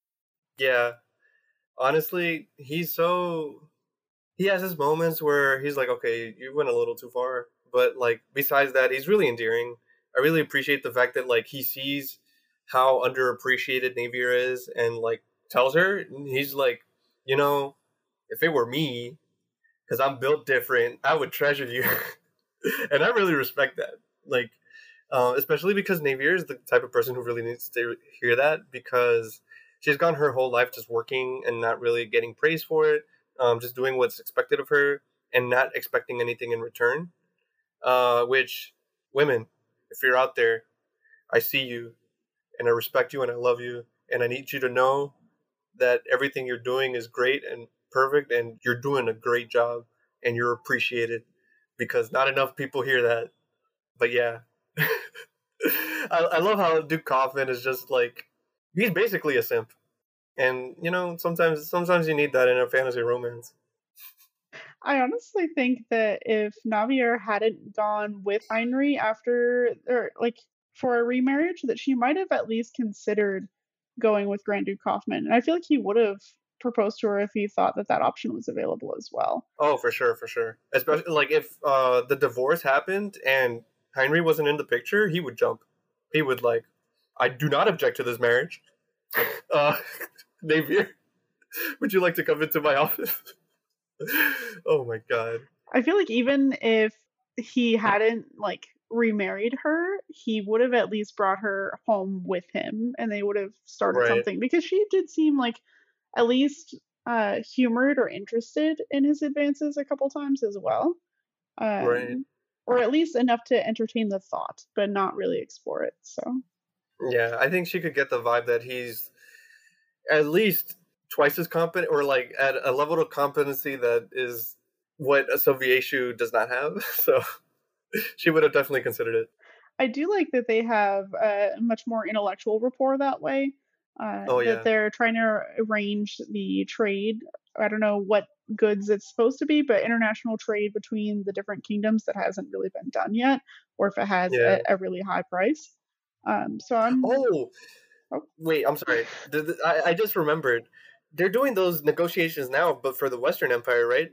Yeah. Honestly, he's so he has his moments where he's like, okay, you went a little too far. But like besides that, he's really endearing. I really appreciate the fact that like he sees how underappreciated Navier is and like tells her he's like, you know, if it were me, because I'm built different, I would treasure you. and I really respect that. Like, uh, especially because Navier is the type of person who really needs to hear that because she's gone her whole life just working and not really getting praise for it, um, just doing what's expected of her and not expecting anything in return. Uh, which women, if you're out there, I see you and I respect you and I love you and I need you to know that everything you're doing is great and perfect and you're doing a great job and you're appreciated because not enough people hear that. But yeah. I, I love how Duke Kaufman is just like he's basically a simp. And you know, sometimes sometimes you need that in a fantasy romance. I honestly think that if Navier hadn't gone with Heinrey after or like for a remarriage, that she might have at least considered going with Grand Duke Kaufman. And I feel like he would have proposed to her if he thought that that option was available as well. Oh, for sure, for sure. Especially like if uh, the divorce happened and Heinrey wasn't in the picture, he would jump. He would like, I do not object to this marriage. Uh, Navier, would you like to come into my office? oh my god. I feel like even if he hadn't like remarried her, he would have at least brought her home with him and they would have started right. something because she did seem like at least uh humored or interested in his advances a couple times as well. Um, right. Or at least enough to entertain the thought, but not really explore it. So yeah, I think she could get the vibe that he's at least twice as competent, or like at a level of competency that is what a Sovieshu does not have. So she would have definitely considered it. I do like that they have a much more intellectual rapport that way. Uh, oh, yeah. That they're trying to arrange the trade. I don't know what goods it's supposed to be, but international trade between the different kingdoms that hasn't really been done yet, or if it has yeah. a, a, really high price. Um, so I'm. Oh, Oh, wait, I'm sorry. I, I just remembered. They're doing those negotiations now, but for the Western Empire, right?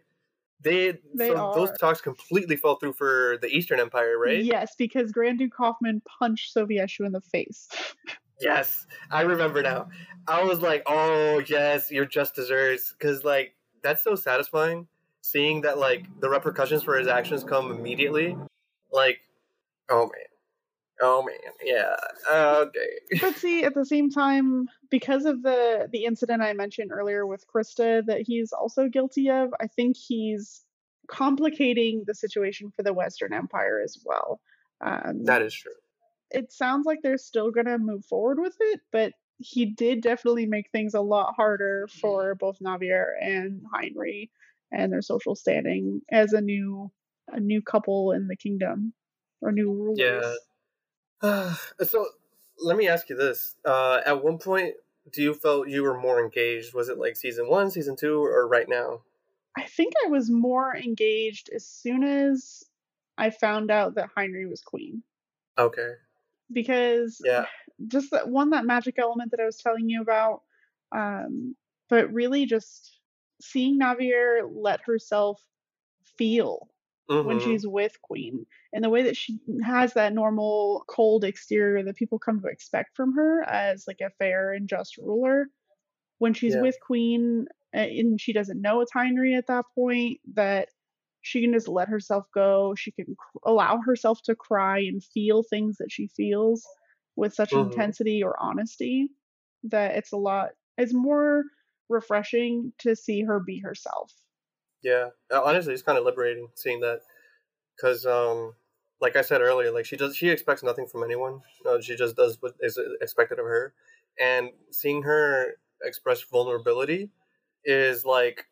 They, they so those talks completely fell through for the Eastern Empire, right? Yes, because Grand Duke Kaufman punched Sovieshu in the face. yes, I remember now. I was like, "Oh yes, you're just desserts," because like that's so satisfying seeing that like the repercussions for his actions come immediately. Like, oh man, Oh man, yeah. Okay. but see, at the same time, because of the the incident I mentioned earlier with Krista that he's also guilty of, I think he's complicating the situation for the Western Empire as well. Um, that is true. It sounds like they're still going to move forward with it, but he did definitely make things a lot harder for both Navier and Heinrey and their social standing as a new a new couple in the kingdom or new rulers. Yeah. so let me ask you this: uh, At one point, do you felt you were more engaged? Was it like season one, season two, or right now? I think I was more engaged as soon as I found out that Heinrey was queen. Okay. Because yeah, just that one that magic element that I was telling you about, um, but really just seeing Navier let herself feel mm-hmm. when she's with Queen and the way that she has that normal cold exterior that people come to expect from her as like a fair and just ruler. When she's yeah. with Queen and she doesn't know it's Heinrey at that point, that she can just let herself go. She can allow herself to cry and feel things that she feels with such mm-hmm. intensity or honesty that it's a lot, it's more refreshing to see her be herself. Yeah, uh, honestly, it's kind of liberating seeing that, because um, like I said earlier, like she does, she expects nothing from anyone. She just does what is expected of her, and seeing her express vulnerability is like,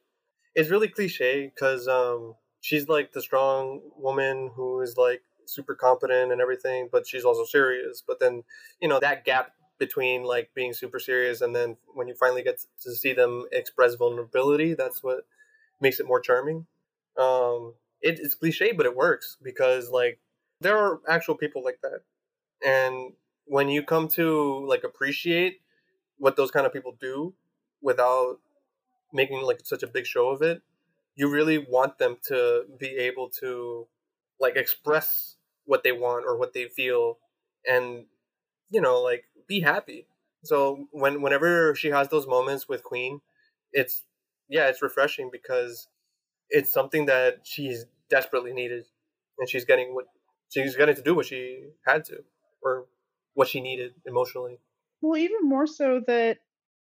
it's really cliche because um, she's like the strong woman who is like super competent and everything, but she's also serious. But then, you know, that gap between like being super serious and then when you finally get to see them express vulnerability, that's what makes it more charming. Um, it, it's cliche, but it works because like there are actual people like that, and when you come to like appreciate what those kind of people do without making like such a big show of it, you really want them to be able to like express what they want or what they feel and you know like be happy. So when whenever she has those moments with queen it's yeah, it's refreshing because it's something that she's desperately needed, and she's getting what she's getting to do what she had to, or what she needed emotionally. Well, even more so that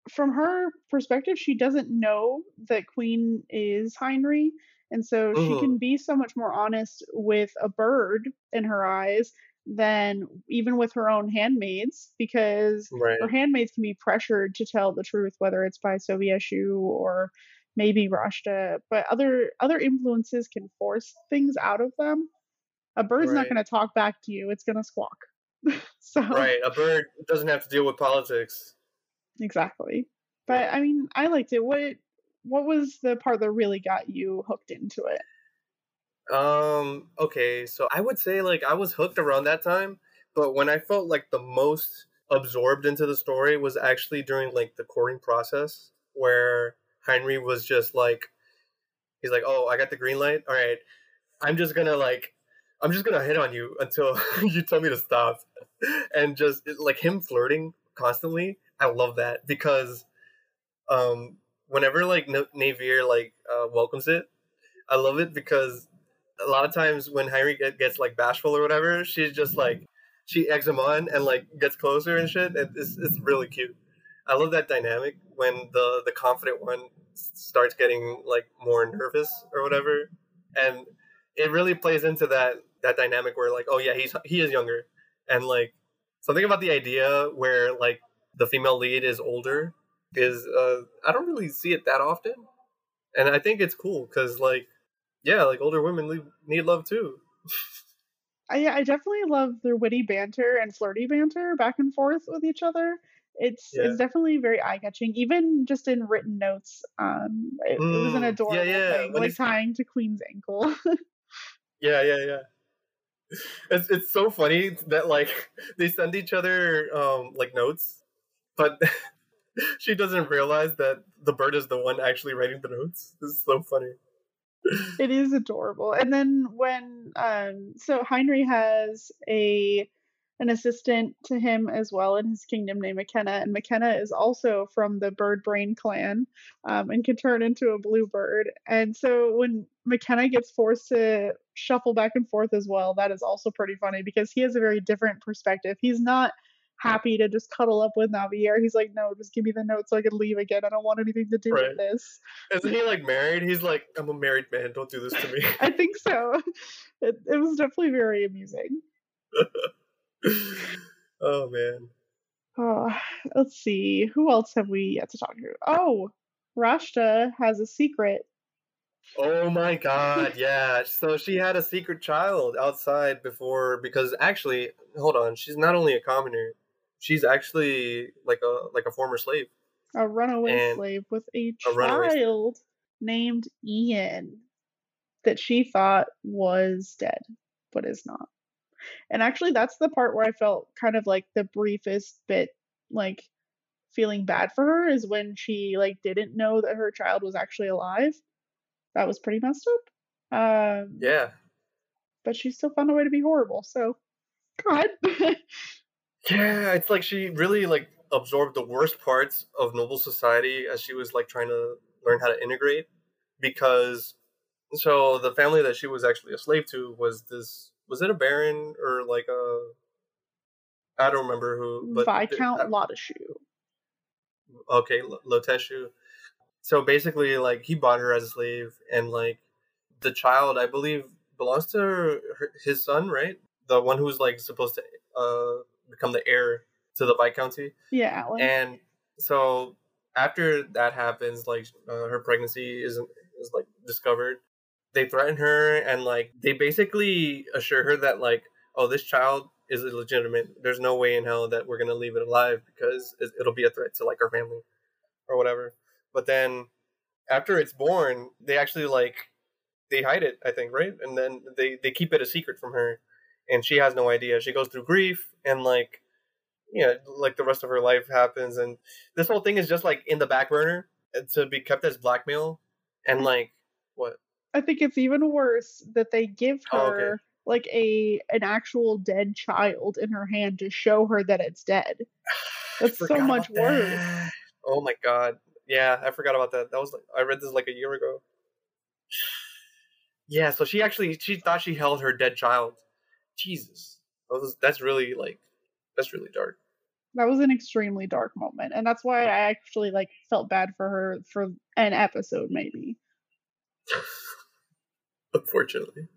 from her perspective, she doesn't know that Queen is Heinrey. And so mm-hmm. she can be so much more honest with a bird in her eyes than even with her own handmaids because right. her handmaids can be pressured to tell the truth, whether it's by Sovieshu or maybe Rashta, but other other influences can force things out of them. A bird's right. not going to talk back to you; it's going to squawk. so right, a bird doesn't have to deal with politics. Exactly, but I mean, I liked it. What what was the part that really got you hooked into it? Um. Okay, so I would say like I was hooked around that time, but when I felt like the most absorbed into the story was actually during like the courting process, where Heinrey was just like, he's like, oh, I got the green light. All right, I'm just gonna like, I'm just gonna hit on you until you tell me to stop, and just like him flirting constantly. I love that because, um, whenever like Navier like uh, welcomes it, I love it because a lot of times when Heinrey get, gets like bashful or whatever, she's just like she eggs him on and like gets closer and shit. It's it's really cute. I love that dynamic when the the confident one starts getting like more nervous or whatever, and it really plays into that that dynamic where like, oh yeah, he's he is younger, and like something about the idea where like the female lead is older is uh I don't really see it that often, and I think it's cool because like yeah, like older women need love too. I I definitely love their witty banter and flirty banter back and forth with each other. It's yeah. it's definitely very eye catching, even just in written notes. Um, it, mm, it was an mm, adorable yeah, yeah. thing, when like tying to Queen's ankle. yeah, yeah, yeah. It's it's so funny that like they send each other um like notes, but she doesn't realize that the bird is the one actually writing the notes. This is so funny. it is adorable. And then when um so Heinrich has a an assistant to him as well in his kingdom named McKenna. And McKenna is also from the Bird Brain clan um, and can turn into a blue bird. And so when McKenna gets forced to shuffle back and forth as well, that is also pretty funny because he has a very different perspective. He's not happy to just cuddle up with Navier. He's like, no, just give me the note so I can leave again. I don't want anything to do right. with this. Isn't he like married? He's like, I'm a married man. Don't do this to me. I think so. It, it was definitely very amusing. oh man. Oh, let's see. Who else have we yet to talk to? Oh, Rashta has a secret. Oh my god, yeah. So she had a secret child outside before because actually, hold on, she's not only a commoner, she's actually like a like a former slave. A runaway And slave with a a child named Ian that she thought was dead, but is not. And actually, that's the part where I felt kind of like the briefest bit like feeling bad for her is when she like didn't know that her child was actually alive. That was pretty messed up. Um, Yeah. but she still found a way to be horrible. So, God. Yeah, it's like she really like absorbed the worst parts of noble society as she was like trying to learn how to integrate because so the family that she was actually a slave to was this was it a baron or like a I don't remember who but Viscount uh, Lotashu. okay Lo- Loteshu so basically like he bought her as a slave and like the child I believe belongs to her, his son right the one who's like supposed to uh become the heir to the viscounty Yeah, Alan. and so after that happens like uh, her pregnancy isn't is like discovered they threaten her and like they basically assure her that like oh this child is illegitimate. There's no way in hell that we're gonna leave it alive because it- it'll be a threat to like our family or whatever. But then after it's born they actually like they hide it i think right? And then they they keep it a secret from her and she has no idea. She goes through grief and like yeah, like the rest of her life happens, and this whole thing is just like in the back burner uh, to be kept as blackmail, and like what? I think it's even worse that they give Oh, her okay. like a an actual dead child in her hand to show her that it's dead. That's so much worse. that. Oh my god, yeah, I forgot about that. That was like I read this like a year ago. Yeah, so she actually she thought she held her dead child. Jesus, that was, that's really like that's really dark. That was an extremely dark moment, and that's why I actually like felt bad for her for an episode maybe. Unfortunately.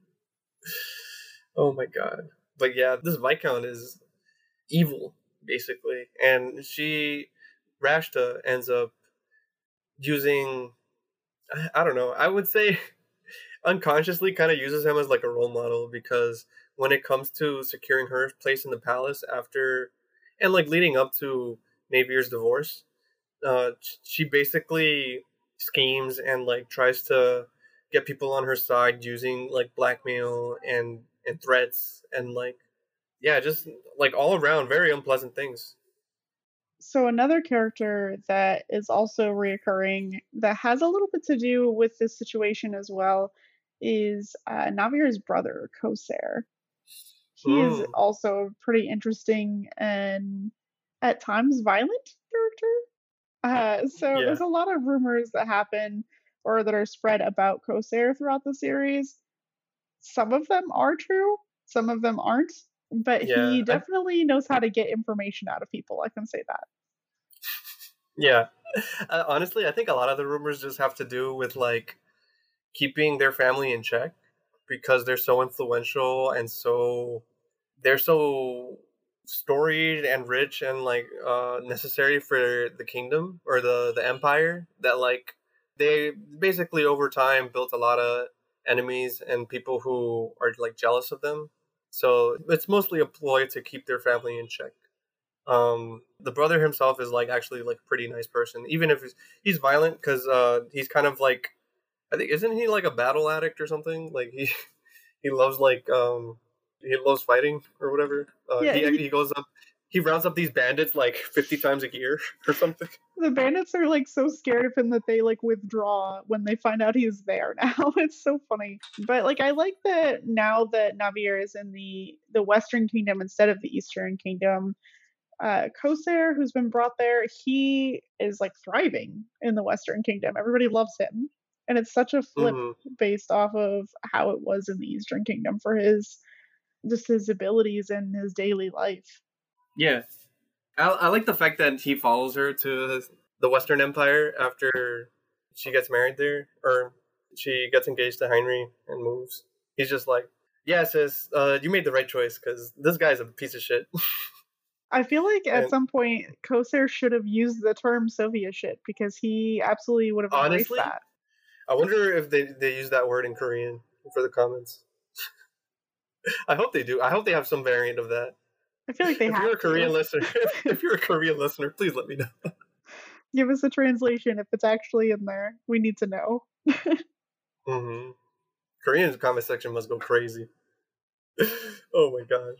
Oh my god. But yeah, this Viscount is evil, basically. And she Rashta ends up using I, don't know, I would say unconsciously kind of uses him as like a role model because when it comes to securing her place in the palace after and like leading up to Navier's divorce, uh she basically schemes and like tries to get people on her side using like blackmail and and threats and like yeah just like all around very unpleasant things So another character that is also reoccurring that has a little bit to do with this situation as well is uh, Navier's brother, Koshar. He is Mm. also a pretty interesting and at times violent character. Uh, so Yeah. there's a lot of rumors that happen or that are spread about Koshar throughout the series. Some of them are true, some of them aren't. But Yeah, he I- definitely knows how to get information out of people. I can say that. yeah uh, honestly i think a lot of the rumors just have to do with like keeping their family in check because they're so influential and so they're so storied and rich and like uh necessary for the kingdom or the the empire that like they basically over time built a lot of enemies and people who are like jealous of them. So it's mostly a ploy to keep their family in check. Um the brother himself is like actually like a pretty nice person even if he's, he's violent because uh he's kind of like i think isn't he like a battle addict or something? Like he he loves like um he loves fighting or whatever. Uh, Yeah, he, he- he goes up he rounds up these bandits like 50 times a year or something The bandits are like so scared of him that they like withdraw when they find out he's there now. it's so funny. But like I like that now that Navier is in the the Western Kingdom instead of the Eastern Kingdom. Uh Koshar, who's been brought there, he is like thriving in the Western Kingdom. Everybody loves him. And it's such a flip Mhm. based off of how it was in the Eastern Kingdom for his just his abilities and his daily life. Yeah, I, I like the fact that he follows her to the Western Empire after she gets married there, or she gets engaged to Heinrich and moves. He's just like, "Yeah, sis, uh, you made the right choice because this guy's a piece of shit." I feel like at And- some point Koshar should have used the term Soviet shit because he absolutely would have embraced Honestly, that. I wonder if they they use that word in Korean for the comments. I hope they do. I hope they have some variant of that. I feel like they if have you're a to. Korean listener, if you're a Korean listener, please let me know. Give us a translation if it's actually in there. We need to know. hmm Korean comment section must go crazy. oh my god.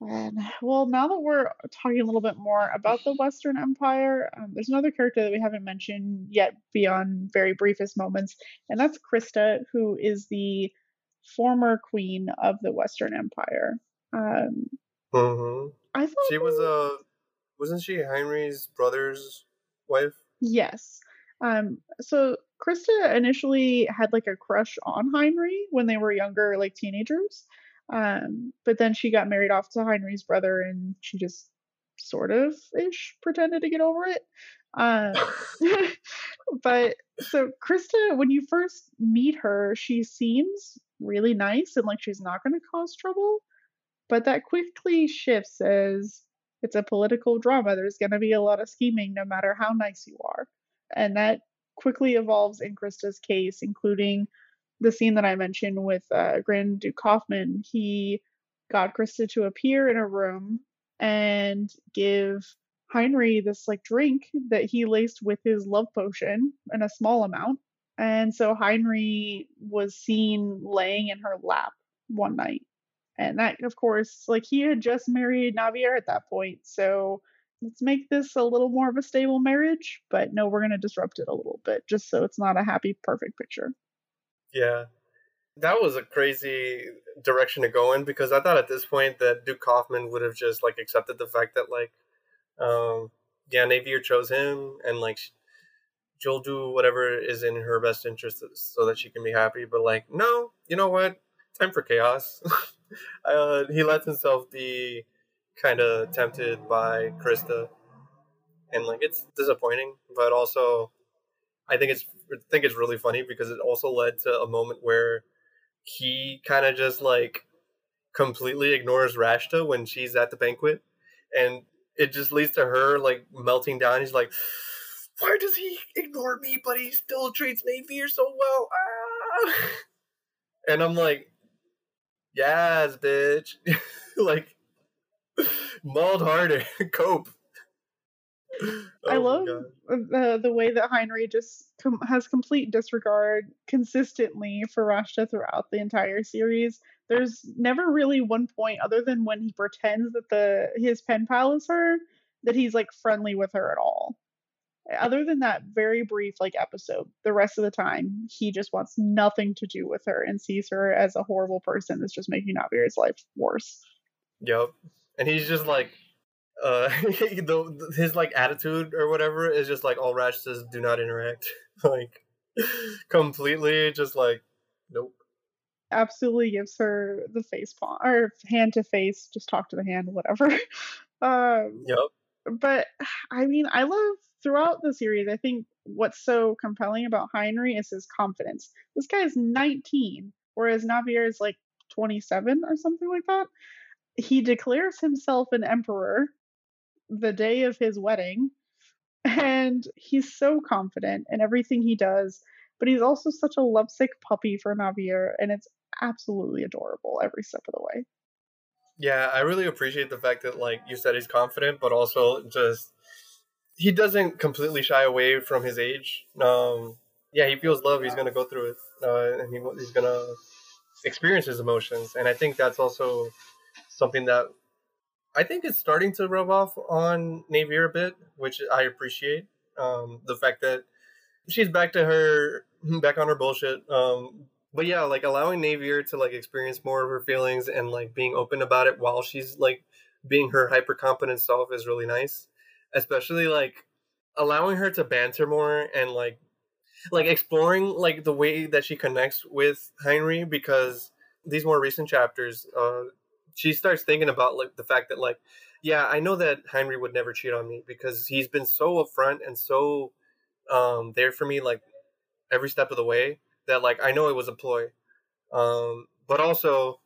And well, now that we're talking a little bit more about the Western Empire, um, there's another character that we haven't mentioned yet beyond very briefest moments, and that's Krista, who is the former queen of the Western Empire. Um, hmm I thought She was uh wasn't she Henry's brother's wife? Yes. Um, so Krista initially had like a crush on Heinrich when they were younger, like teenagers. Um, but then she got married off to Heinrich's brother and she just sort of ish pretended to get over it. Um, but so Krista, when you first meet her, she seems really nice and like she's not going to cause trouble. But that quickly shifts as it's a political drama. There's going to be a lot of scheming no matter how nice you are. And that quickly evolves in Krista's case, including the scene that I mentioned with uh, Grand Duke Kaufman. He got Krista to appear in a room and give Heinrich this like drink that he laced with his love potion in a small amount. And so Heinrich was seen laying in her lap one night. And that, of course, like he had just married Navier at that point. So let's make this a little more of a stable marriage. But no, we're going to disrupt it a little bit just so it's not a happy, perfect picture. Yeah. That was a crazy direction to go in because I thought at this point that Duke Kaufman would have just like accepted the fact that like um yeah, Navier chose him and like sh- she'll do whatever is in her best interest so that she can be happy. But like, no, you know what? Time for chaos. uh, he lets himself be kind of tempted by Krista, and like it's disappointing, but also I think it's I think it's really funny because it also led to a moment where he kind of just like completely ignores Rashta when she's at the banquet, and it just leads to her like melting down. He's like, "Why does he ignore me, but he still treats Navier so well?" Ah! And I'm like, "Yes, bitch!" like, mauled harder, cope. I Oh my love the uh, the way that Heinrich just com- has complete disregard consistently for Rashta throughout the entire series. There's never really one point other than when he pretends that the his pen pal is her that he's like friendly with her at all. Other than that very brief like episode, the rest of the time he just wants nothing to do with her and sees her as a horrible person that's just making Navier's life worse. Yep. And he's just like, uh, the, his like attitude or whatever is just like all Rash says, do not interact. like, completely just like, nope. absolutely gives her the face palm or hand to face, just talk to the hand, whatever. um, Yep. But I mean, I love throughout the series. I think what's so compelling about Heinrich is his confidence. This guy is 19, whereas Navier is like 27 or something like that. He declares himself an emperor the day of his wedding, and he's so confident in everything he does. But he's also such a lovesick puppy for Navier, and it's absolutely adorable every step of the way. Yeah, I really appreciate the fact that, like you said, he's confident, but also just he doesn't completely shy away from his age. Um, yeah, he feels love. He's gonna go through it, uh, and he, he's gonna experience his emotions. And I think that's also something that I think is starting to rub off on Navier a bit, which I appreciate. Um, the fact that she's back to her, back on her bullshit. Um, but yeah, like allowing Navier to like experience more of her feelings and like being open about it while she's like being her hyper competent self is really nice. Especially like allowing her to banter more and like like exploring like the way that she connects with Heinrich because these more recent chapters, uh, she starts thinking about like the fact that like, yeah, I know that Heinrich would never cheat on me because he's been so upfront and so um there for me like every step of the way that like I know it was a ploy. Um but also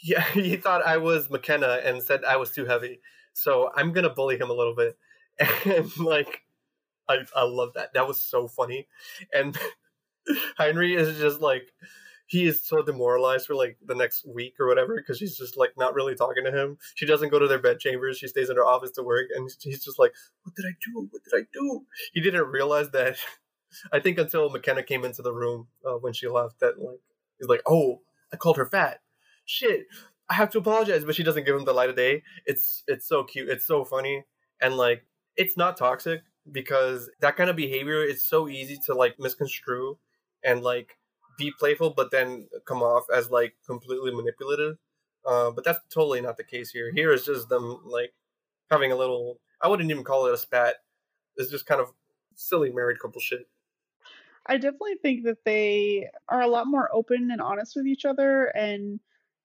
yeah, he thought I was McKenna and said I was too heavy. So I'm gonna bully him a little bit, and like, I I love that. That was so funny, and Henry is just like he is so demoralized for like the next week or whatever because she's just like not really talking to him. She doesn't go to their bed chambers. She stays in her office to work, and he's just like, "What did I do? What did I do?" He didn't realize that. I think until McKenna came into the room uh, when she left, that like he's like, "Oh, I called her fat. Shit, I have to apologize." But she doesn't give him the light of day. It's it's so cute. It's so funny, and like it's not toxic because that kind of behavior is so easy to like misconstrue and like be playful, but then come off as like completely manipulative. Uh, but that's totally not the case here. Here is just them like having a little. I wouldn't even call it a spat. It's just kind of silly married couple shit. I definitely think that they are a lot more open and honest with each other and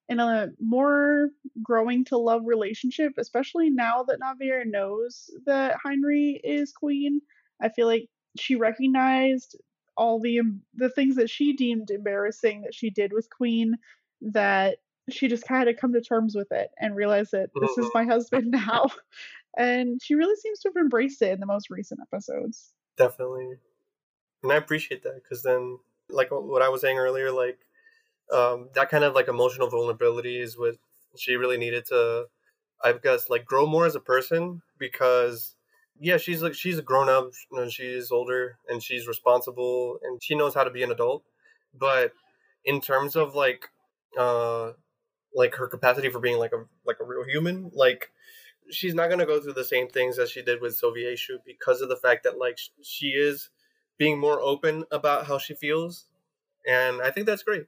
in a more growing to love relationship, especially now that Navier knows that Heinrey is queen. I feel like she recognized all the the things that she deemed embarrassing that she did with Queen that she just kind of come to terms with it and realize that this is mm-hmm. my husband now. And she really seems to have embraced it in the most recent episodes. Definitely. And I appreciate that because then, like what I was saying earlier, like um, that kind of like emotional vulnerability is what she really needed to, I guess, like grow more as a person because yeah, she's like she's a grown up and she's older and she's responsible and she knows how to be an adult. But in terms of like uh like her capacity for being like a like a real human, like she's not gonna go through the same things as she did with Sovieshu because of the fact that like she is being more open about how she feels, and I think that's great.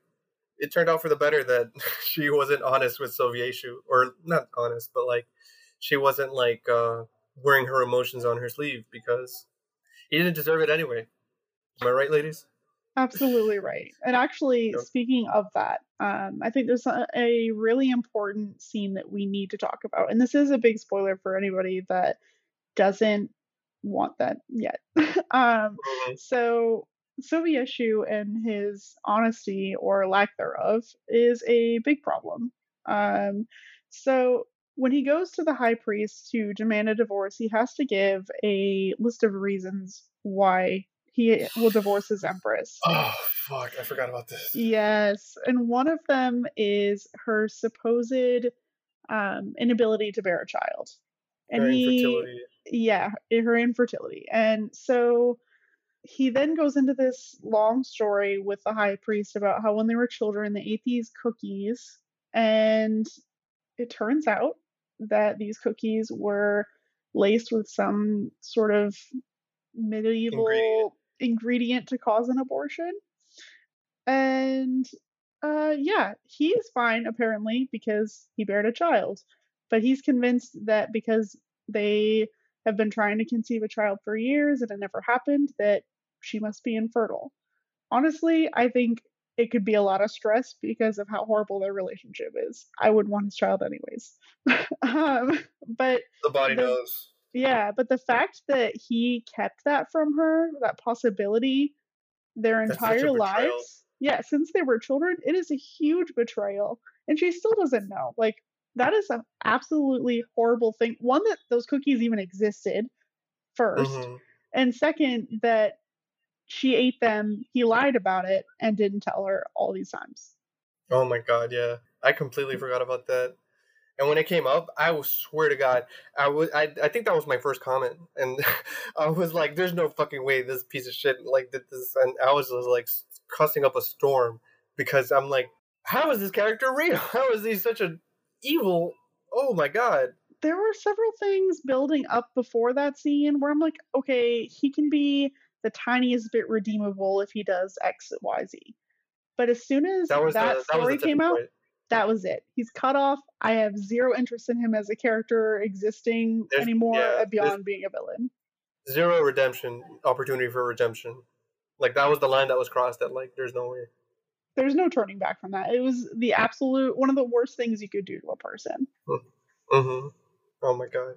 It turned out for the better that she wasn't honest with Sovieshu, or not honest, but like she wasn't like uh wearing her emotions on her sleeve because he didn't deserve it anyway. Am I right, ladies? Absolutely right. And actually, yep. speaking of that, um, I think there's a, a, really important scene that we need to talk about. And this is a big spoiler for anybody that doesn't want that yet. um, mm-hmm. So, Sovieshu and his honesty or lack thereof is a big problem. Um, so, when he goes to the high priest to demand a divorce, he has to give a list of reasons why he will divorce his empress. Oh, fuck. I forgot about this. Yes. And one of them is her supposed um, inability to bear a child. And her he, infertility. Yeah, her infertility. And so he then goes into this long story with the high priest about how when they were children, they ate these cookies. And it turns out that these cookies were laced with some sort of medieval ingredient, ingredient to cause an abortion. And uh, yeah, he is fine apparently because he bared a child. But he's convinced that because they have been trying to conceive a child for years and it never happened, that she must be infertile. Honestly, I think it could be a lot of stress because of how horrible their relationship is. I would want his child anyways. um, but the body the, knows. Yeah, but the fact that he kept that from her, that possibility, their entire lives, yeah, since they were children, it is a huge betrayal. And she still doesn't know. Like, that is an absolutely horrible thing. One, that those cookies even existed 1st mm-hmm. And second, that she ate them. He lied about it and didn't tell her all these times. Oh my god, yeah. I completely mm. forgot about that. And when it came up, I was swear to God, I was I, I think that was my first comment, and I was like, "There's no fucking way this piece of shit like did this," and I was just like cussing up a storm because I'm like, "How is this character real? How is he such a evil? Oh my God!" There were several things building up before that scene where I'm like, "Okay, he can be the tiniest bit redeemable if he does X, Y, Z. But as soon as that, that the, story that came out, point. that was it. He's cut off. I have zero interest in him as a character existing there's, anymore yeah, beyond being a villain. Zero redemption opportunity for redemption. Like that was the line that was crossed. That like, there's no way. There's no turning back from that. It was the absolute one of the worst things you could do to a person. Mm-hmm. Oh my god.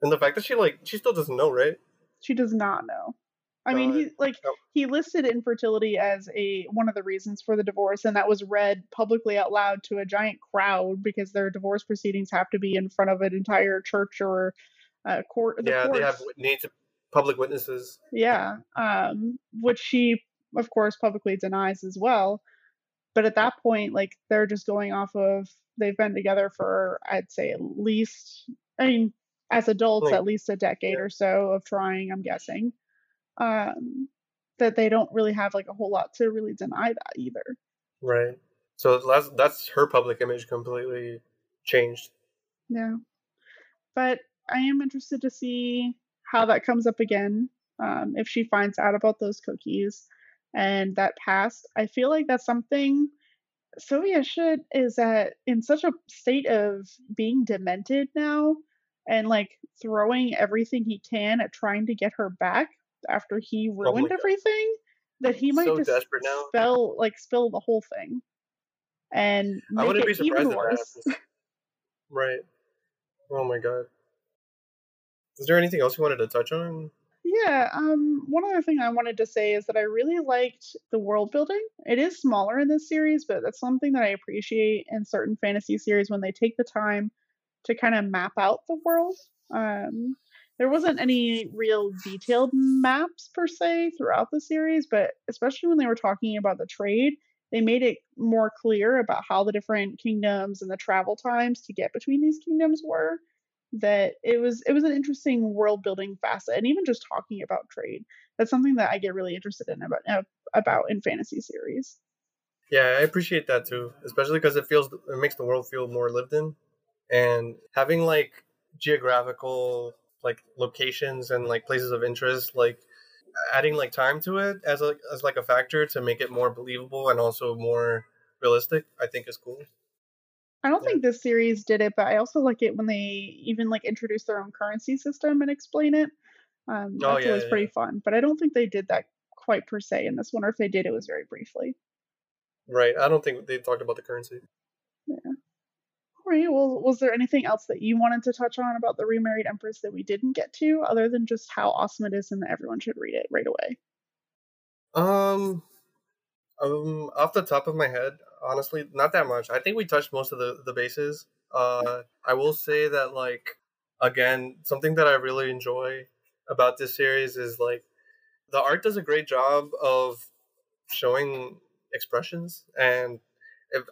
And the fact that she like she still doesn't know, right? She does not know. I mean, he like Oh. he listed infertility as a one of the reasons for the divorce, and that was read publicly out loud to a giant crowd because their divorce proceedings have to be in front of an entire church or uh, court. The yeah, they have courts. need to public witnesses. Yeah, um, which she, of course, publicly denies as well. But at that point, like they're just going off of they've been together for I'd say at least, I mean, as adults, at least a decade yeah. or so of trying. I'm guessing um, that they don't really have like a whole lot to really deny that either. Right. So that's that's her public image completely changed. Yeah. But I am interested to see how that comes up again. Um, if she finds out about those cookies and that past, I feel like that's something Sovieshu is that in such a state of being demented now and like throwing everything he can at trying to get her back after he Oh ruined God. everything that he might So just desperate now. spill like spill the whole thing and I make wouldn't be surprised if that worse. happens. Right. Oh my god. Is there anything else you wanted to touch on? Yeah, um, one other thing I wanted to say is that I really liked the world building. It is smaller in this series, but that's something that I appreciate in certain fantasy series when they take the time to kind of map out the world. Um, there wasn't any real detailed maps per se throughout the series, but especially when they were talking about the trade, they made it more clear about how the different kingdoms and the travel times to get between these kingdoms were that it was it was an interesting world building facet and even just talking about trade that's something that i get really interested in about about in fantasy series Yeah, I appreciate that too, especially because it feels it makes the world feel more lived in, and having like geographical like locations and like places of interest, like adding like time to it as a as like a factor to make it more believable and also more realistic. I think is cool. I don't Yeah. think this series did it but i also like it when they even like introduce their own currency system and explain it um Oh, that's yeah, always yeah, pretty fun but i don't think they did that quite per se in this one or if they did it was very briefly Right. I don't think they talked about the currency. Yeah. All right well was there anything else that you wanted to touch on about the remarried empress that we didn't get to other than just how awesome it is and that everyone should read it right away Um, um, off the top of my head, honestly, not that much. I think we touched most of the the bases. Uh, I will say that like again, something that I really enjoy about this series is like the art does a great job of showing expressions and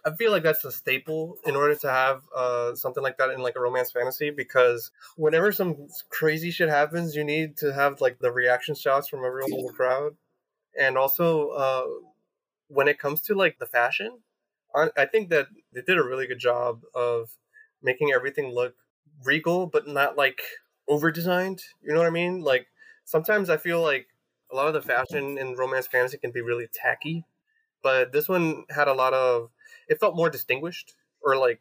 I feel like that's a staple in order to have uh, something like that in like a romance fantasy because whenever some crazy shit happens, you need to have like the reaction shots from everyone in the crowd and also uh, when it comes to like the fashion I think that they did a really good job of making everything look regal but not like over designed you know what i mean like sometimes i feel like a lot of the fashion in romance fantasy can be really tacky but this one had a lot of it felt more distinguished or like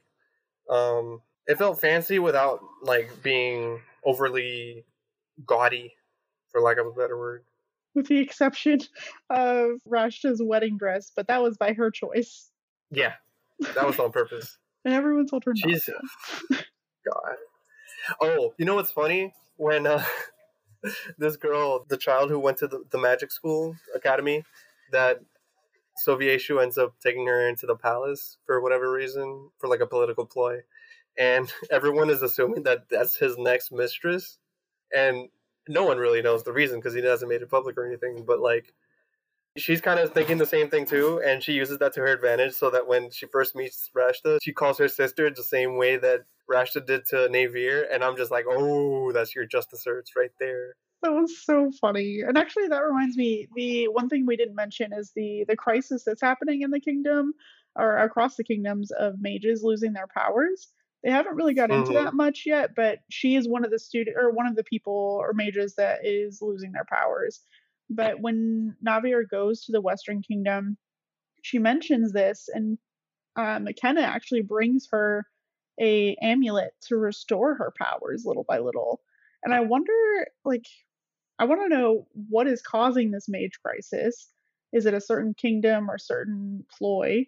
um it felt fancy without like being overly gaudy for lack of a better word with the exception of Rashta's wedding dress, but that was by her choice. Yeah, that was on purpose. And everyone told her not to. God. Oh, you know what's funny? When uh, this girl, the child who went to the, the magic school academy, that Sovieshu ends up taking her into the palace for whatever reason, for like a political ploy, and everyone is assuming that that's his next mistress, and no one really knows the reason because he hasn't made it public or anything. But like, she's kind of thinking the same thing too, and she uses that to her advantage so that when she first meets Rashta, she calls her sister the same way that Rashta did to Navier, and I'm just like, oh, that's your justice search right there. That was so funny. And actually that reminds me, the one thing we didn't mention is the the crisis that's happening in the kingdom or across the kingdoms of mages losing their powers. They haven't really got into Mhm. that much yet, but she is one of the student or one of the people or mages that is losing their powers. But when Navier goes to the Western Kingdom, she mentions this, and uh, McKenna actually brings her a amulet to restore her powers little by little. And I wonder, like, I want to know what is causing this mage crisis. Is it a certain kingdom or certain ploy?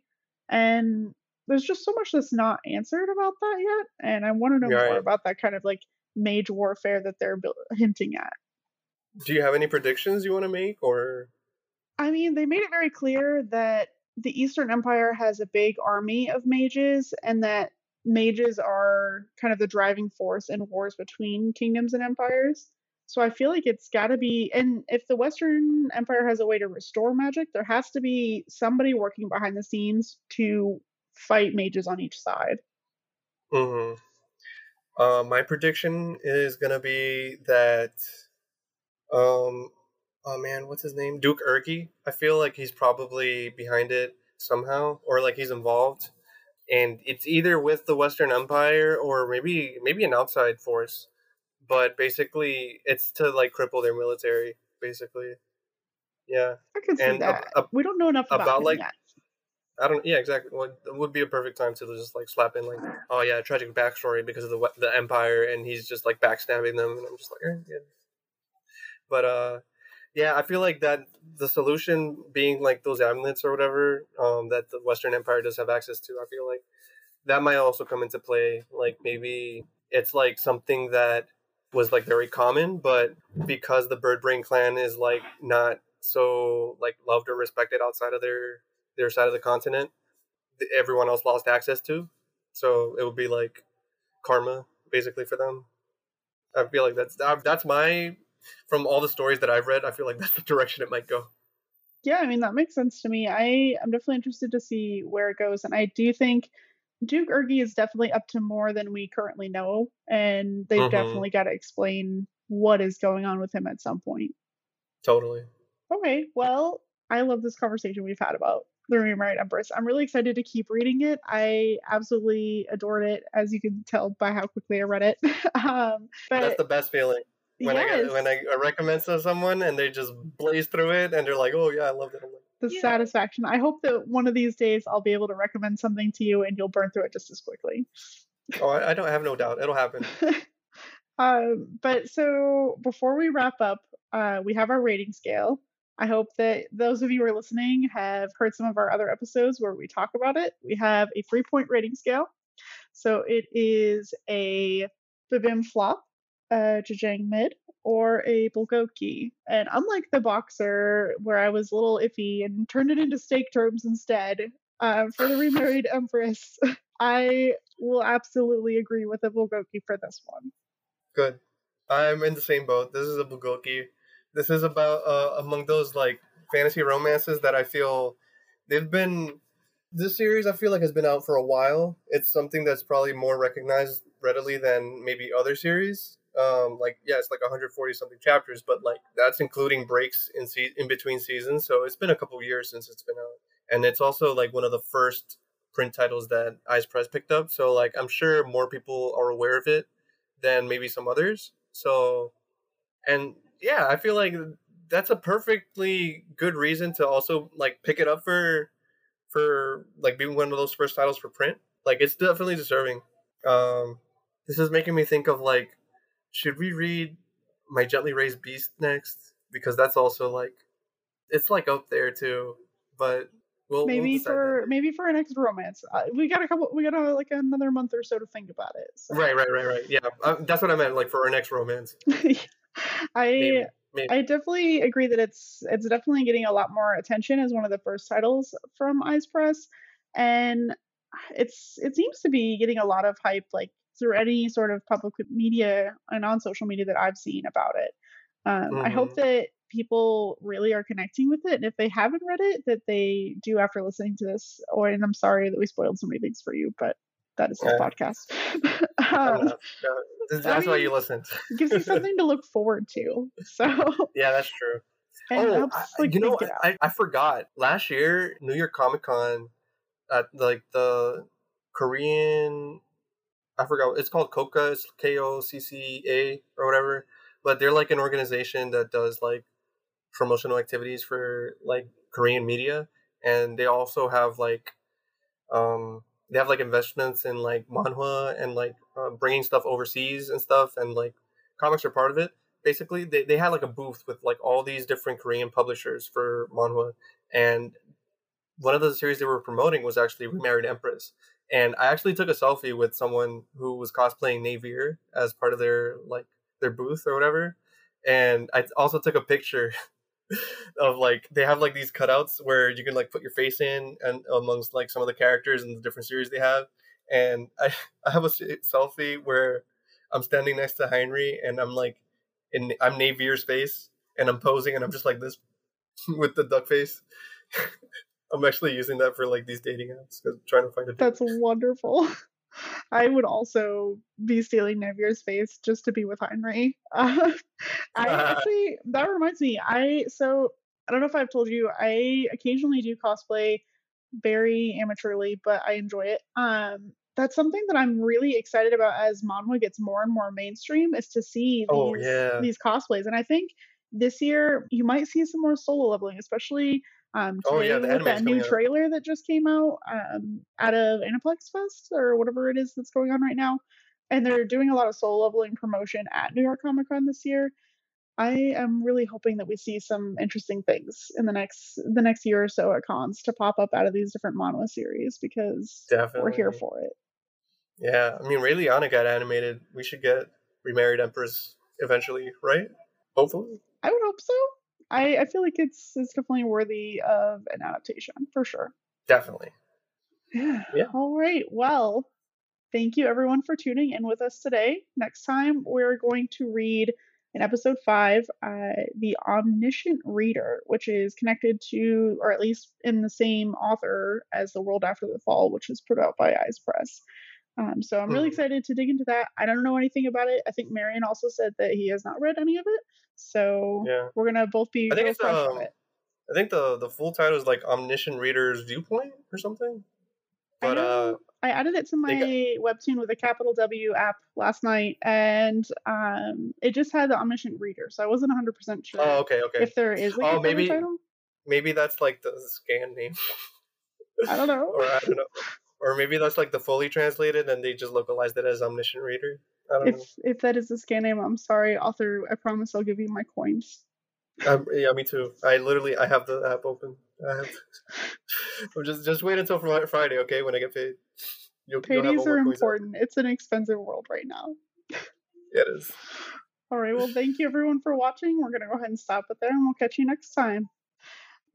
And there's just so much that's not answered about that yet. And I want to know Right. more about that kind of like mage warfare that they're hinting at. Do you have any predictions you want to make, or? I mean, they made it very clear that the Eastern Empire has a big army of mages, and that mages are kind of the driving force in wars between kingdoms and empires. So I feel like it's got to be, and if the Western Empire has a way to restore magic, there has to be somebody working behind the scenes to fight mages on each side. hmm Uh, my prediction is gonna be that, um, oh man, what's his name? Duke Ergi. I feel like he's probably behind it somehow, or like he's involved, and it's either with the Western Empire or maybe maybe an outside force but basically it's to like cripple their military basically yeah I can see And that. ab- ab- we don't know enough about, about, like, yet. i don't yeah exactly well, it would be a perfect time to just like slap in like oh yeah tragic backstory because of the the empire and he's just like backstabbing them and i'm just like eh, yeah. But uh yeah i feel like that the solution being like those amulets or whatever um that the western empire does have access to i feel like that might also come into play. Like maybe it's like something that was like very common but because the bird brain clan is like not so like loved or respected outside of their their side of the continent everyone else lost access to. So it would be like karma basically for them. I feel like that's that's my from all the stories that i've read i feel like that's the direction it might go Yeah, I mean that makes sense to me. I I'm definitely interested to see where it goes, and I do think Duke Ergi is definitely up to more than we currently know, and they've Mhm. definitely got to explain what is going on with him at some point. totally Okay, well, I love this conversation we've had about the Remarried Empress. I'm really excited to keep reading it. I absolutely adored it, as you can tell by how quickly I read it. um, but that's the best feeling when I yes, get, when I recommend to someone and they just blaze through it and they're like, "Oh yeah, I loved it." Like, the Yeah. satisfaction. I hope that one of these days I'll be able to recommend something to you and you'll burn through it just as quickly. "Oh, I, I don't have no doubt, it'll happen." um, but so before we wrap up, uh, we have our rating scale. I hope that those of you who are listening have heard some of our other episodes where we talk about it. We have a three point rating scale. So it is a Bibim flop, a Jajang mid, or a Bulgogi. And unlike the boxer, where I was a little iffy and turned it into steak terms instead, uh, for the remarried empress, I will absolutely agree with a Bulgogi for this one. Good. I'm in the same boat. This is a Bugoki. This is about uh, among those like fantasy romances that I feel they've been. This series I feel like has been out for a while. It's something that's probably more recognized readily than maybe other series. Um, like yeah, it's like 140 something chapters, but like that's including breaks in se- in between seasons. So it's been a couple years since it's been out, and it's also like one of the first print titles that Ize Press picked up. So like I'm sure more people are aware of it than maybe some others. So, and yeah, I feel like that's a perfectly good reason to also like pick it up for for like being one of those first titles for print. Like it's definitely deserving. Um, this is making me think of like, should we read My Gently Raised Beast next? Because that's also like, it's like up there too. But we'll we'll maybe decide for maybe for our next romance, uh, we got a couple. We got a, like another month or so to think about it. So. Right, right, right, right. Yeah, uh, that's what I meant. Like for our next romance, I maybe. maybe. I definitely agree that it's it's definitely getting a lot more attention as one of the first titles from Ize Press, and it's it seems to be getting a lot of hype like through any sort of public media and on social media that I've seen about it. Um, I hope Mhm. that people really are connecting with it, and if they haven't read it, that they do after listening to this. Or and I'm sorry that we spoiled so many things for you, but that is this Yeah. podcast. Um, no, that's why you mean, listened. it gives you something to look forward to. So Yeah, that's true. and oh, helps I, like you know, think it out. I, I forgot. Last year, New York Comic Con, at like the Korean, I forgot. It's called Koka. It's K O C C A or whatever. But they're like an organization that does like promotional activities for like Korean media, and they also have like, um, they have like investments in like manhwa and like uh, bringing stuff overseas and stuff, and like comics are part of it basically they, they had like a booth with like all these different korean publishers for manhwa and one of the series they were promoting was actually remarried empress and i actually took a selfie with someone who was cosplaying navier as part of their like their booth or whatever and I also took a picture of like they have like these cutouts where you can like put your face in and amongst like some of the characters in the different series they have. And I I have a selfie where I'm standing next to Heinrey and I'm like in I'm Navier's face and I'm posing and I'm just like this with the duck face. I'm actually using that for like these dating apps because trying to find a. Date. That's wonderful. I would also be stealing Navier's face just to be with Heinrich. Uh, I actually that reminds me. I so I don't know if I've told you. I occasionally do cosplay very amateurly, but I enjoy it. Um, that's something that I'm really excited about as manhwa gets more and more mainstream is to see oh, these, oh, yeah. these cosplays. And I think this year you might see some more solo leveling, especially um, oh yeah, with that new trailer that just came out um, out of Aniplex Fest or whatever it is that's going on right now, and they're doing a lot of solo leveling promotion at New York Comic Con this year. I am really hoping that we see some interesting things in the next the next year or so at cons to pop up out of these different manhwa series because Definitely. we're here for it. Yeah, I mean, Raeliana got animated. We should get Remarried Empress eventually, right? Hopefully. I would hope so. I, I feel like it's it's definitely worthy of an adaptation for sure. Definitely. Yeah. Yeah. All right. Well, thank you everyone for tuning in with us today. Next time we're going to read in episode five, uh, the Omniscient Reader, which is connected to, or at least in the same author as The World After the Fall, which is put out by Ize Press. Um, so I'm really hmm. excited to dig into that. I don't know anything about it. I think Marion also said that he has not read any of it. So yeah. we're gonna both be I think it's, um, it. I think the the full title is like Omniscient Reader's Viewpoint or something. But I uh I added it to my got... webtoon with a capital W app last night and um it just had the Omniscient Reader, so I wasn't 100% sure oh, okay, okay. if there is like oh, a maybe, title. Maybe that's like the scan name. I don't know. or I don't know. Or maybe that's like the fully translated and they just localized it as Omniscient Reader. if know. if that is the scan name, I'm sorry, author. I promise I'll give you my coins. Um, yeah, me too. I literally I have the app open. I have. I'm just just wait until Friday, okay? When I get paid. You'll, Paydays you'll are important. It's an expensive world right now. Yeah, it is. All right. Well, thank you everyone for watching. We're gonna go ahead and stop it there, and we'll catch you next time.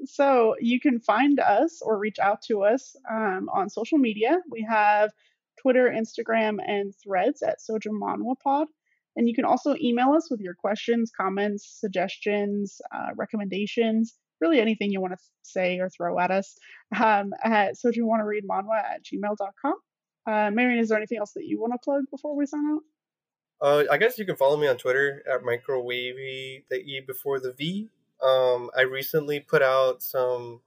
So you can find us or reach out to us um, on social media. We have Twitter, Instagram, and threads at Soju Manhwa Pod. And you can also email us with your questions, comments, suggestions, uh, recommendations, really anything you want to say or throw at us um, at sojuwannareadmanhwa at gmail.com. Uh, Marion, is there anything else that you want to plug before we sign out? Uh, I guess you can follow me on Twitter at microwavy, the E before the V. Um, I recently put out some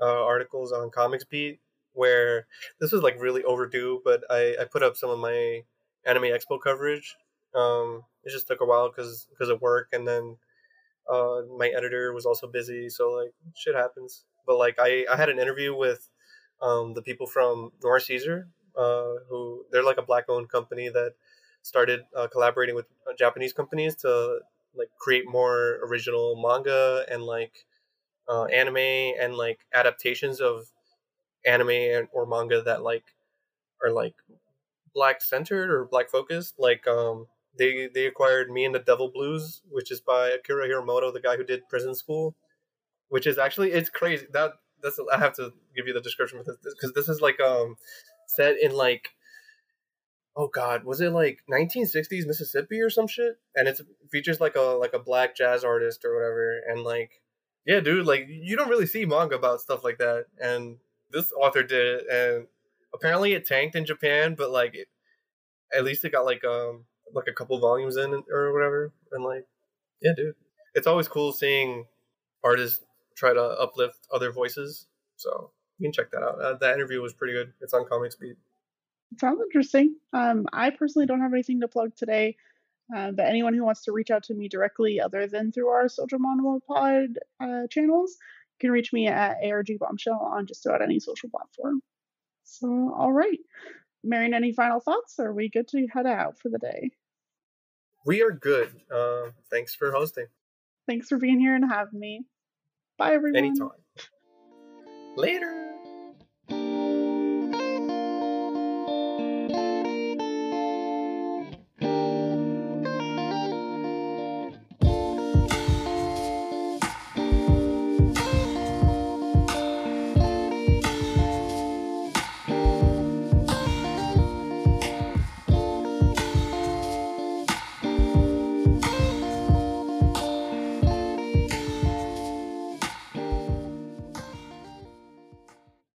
uh, articles on Comics Beat where this was like really overdue, but I, I put up some of my Anime Expo coverage. Um, it just took a while because because of work, and then uh, my editor was also busy, so like shit happens. But like I, I had an interview with um, the people from Noir Caesar, uh, who they're like a black owned company that started uh, collaborating with uh, Japanese companies to like create more original manga and like uh, anime and like adaptations of anime and, or manga that like are like black centered or black focused. Like um, they they acquired Me and the Devil Blues, which is by Akira hiramoto the guy who did Prison School, which is actually it's crazy. That that's I have to give you the description because this, this is like um set in like oh god. Was it like 1960s mississippi or some shit? And it features like a like a black jazz artist or whatever. And like yeah dude like you don't really see manga about stuff like that. And this author did it. And apparently it tanked in japan but like it, at least it got like um like a couple volumes in or whatever. And like yeah dude. It's always cool seeing artists try to uplift other voices. So you can check that out. Uh, that interview was pretty good. It's on comics beat Sounds interesting. Um, I personally don't have anything to plug today, uh, but anyone who wants to reach out to me directly, other than through our social Manhwa Pod uh, channels, can reach me at ARG Bombshell on just about any social platform. So, all right. Marion, any final thoughts? Or are we good to head out for the day? We are good. Uh, thanks for hosting. Thanks for being here and having me. Bye, everyone. Anytime. Later.